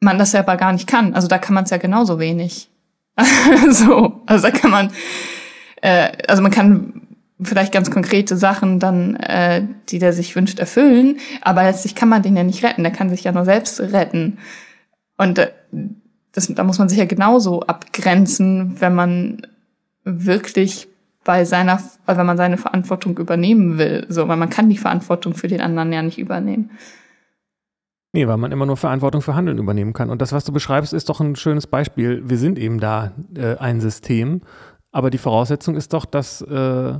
man das ja aber gar nicht kann. Also da kann man es ja genauso wenig. so, also da kann man, äh, also man kann vielleicht ganz konkrete Sachen dann, äh, die der sich wünscht, erfüllen, aber letztlich kann man den ja nicht retten. Der kann sich ja nur selbst retten. Und äh, das, da muss man sich ja genauso abgrenzen, wenn man wirklich bei seiner, also wenn man seine Verantwortung übernehmen will. So, weil man kann die Verantwortung für den anderen ja nicht übernehmen. Nee, weil man immer nur Verantwortung für Handeln übernehmen kann. Und das, was du beschreibst, ist doch ein schönes Beispiel. Wir sind eben da äh, ein System, aber die Voraussetzung ist doch, dass, äh,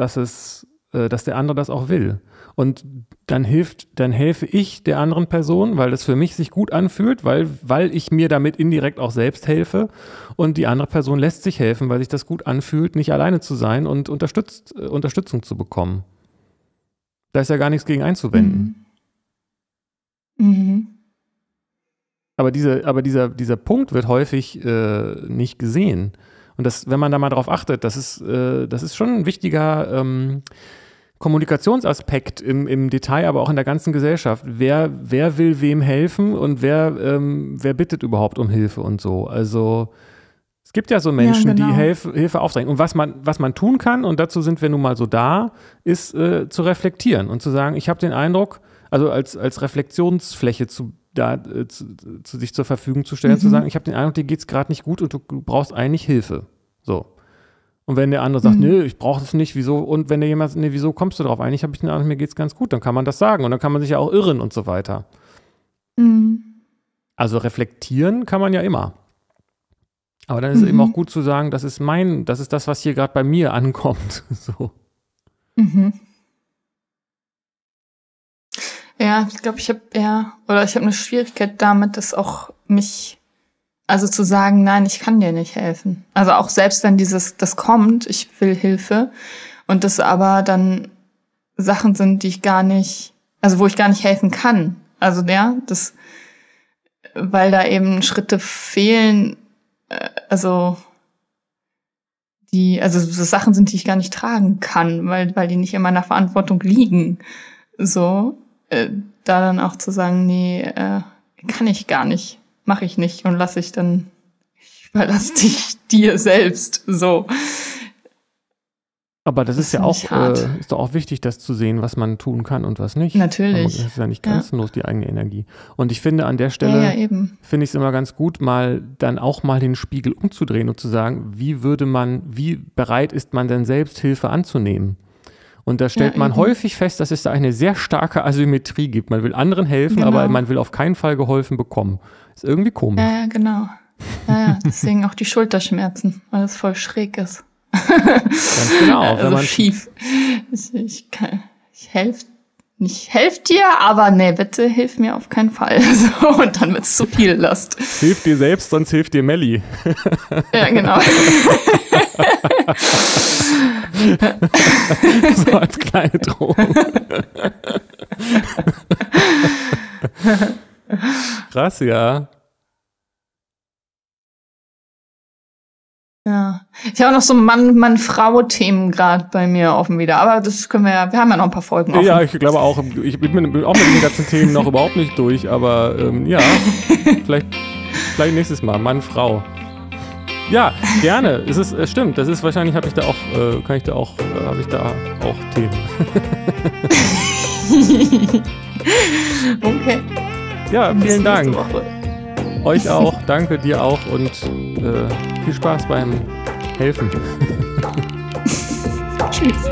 dass, es, äh, dass der andere das auch will. Und dann hilft, dann helfe ich der anderen Person, weil das für mich sich gut anfühlt, weil, weil ich mir damit indirekt auch selbst helfe. Und die andere Person lässt sich helfen, weil sich das gut anfühlt, nicht alleine zu sein und unterstützt, äh, Unterstützung zu bekommen. Da ist ja gar nichts gegen einzuwenden. Mhm. Aber, diese, aber dieser, dieser Punkt wird häufig äh, nicht gesehen. Und das, wenn man da mal drauf achtet, das ist, äh, das ist schon ein wichtiger ähm, Kommunikationsaspekt im, im Detail, aber auch in der ganzen Gesellschaft. Wer, wer will wem helfen und wer, ähm, wer bittet überhaupt um Hilfe und so. Also es gibt ja so Menschen, genau. die Hilfe, Hilfe aufdrängen. Und was man, was man tun kann, und dazu sind wir nun mal so da, ist äh, zu reflektieren und zu sagen, ich habe den Eindruck, also als, als Reflexionsfläche zu, da, äh, zu, zu sich zur Verfügung zu stellen, Mhm. zu sagen, ich habe den Eindruck, dir geht es gerade nicht gut und du, du brauchst eigentlich Hilfe. So. Und wenn der andere sagt, Mhm. nö, ich brauche das nicht, wieso? Und wenn der jemand sagt, nee, wieso kommst du drauf? Eigentlich habe ich den Eindruck, mir geht's ganz gut, dann kann man das sagen und dann kann man sich ja auch irren und so weiter. Mhm. Also reflektieren kann man ja immer. Aber dann ist mhm. es eben auch gut zu sagen, das ist mein, das ist das, was hier gerade bei mir ankommt. So. Mhm. Ja, ich glaube, ich habe ja, oder ich habe eine Schwierigkeit damit, dass auch mich, also zu sagen, nein, ich kann dir nicht helfen. Also auch selbst wenn dieses, das kommt, ich will Hilfe und das aber dann Sachen sind, die ich gar nicht, also wo ich gar nicht helfen kann. Also ja, das, weil da eben Schritte fehlen, äh, also die, also so Sachen sind, die ich gar nicht tragen kann, weil, weil die nicht in meiner Verantwortung liegen. So, äh, da dann auch zu sagen, nee, äh, kann ich gar nicht, mache ich nicht und lasse ich dann, ich überlasse dich dir selbst. So. Aber das, das ist ja auch, äh, ist doch auch wichtig, das zu sehen, was man tun kann und was nicht. Natürlich. Das ist ja nicht grenzenlos, ja. die eigene Energie. Und ich finde, an der Stelle ja, ja, finde ich es immer ganz gut, mal dann auch mal den Spiegel umzudrehen und zu sagen, wie würde man, wie bereit ist man denn selbst Hilfe anzunehmen? Und da stellt man häufig fest, dass es da eine sehr starke Asymmetrie gibt. Man will anderen helfen, genau. aber man will auf keinen Fall geholfen bekommen. Ist irgendwie komisch. Ja, genau. Ja, ja, deswegen auch die Schulterschmerzen, weil es voll schräg ist. Ganz genau. also wenn man schief. Ich, ich, ich helfe nicht helf dir, aber nee, bitte hilf mir auf keinen Fall. So, und dann wird's zu viel Last. Hilf dir selbst, sonst hilft dir Melli. Ja, genau. so als kleine Drohung. Krass, ja. Ja. Ich habe noch so Mann-Mann-Frau-Themen gerade bei mir offen wieder, aber das können wir ja, wir haben ja noch ein paar Folgen offen. Ja, ich glaube auch, ich bin auch mit den ganzen Themen noch überhaupt nicht durch, aber ähm, ja, vielleicht, vielleicht nächstes Mal, Mann-Frau. Ja, gerne. Es ist, es stimmt. Das ist wahrscheinlich habe ich da auch, äh, kann ich da auch, äh, habe ich da auch Themen. okay. Ja, vielen Dank. Euch auch, danke dir auch und äh, viel Spaß beim Helfen. Tschüss.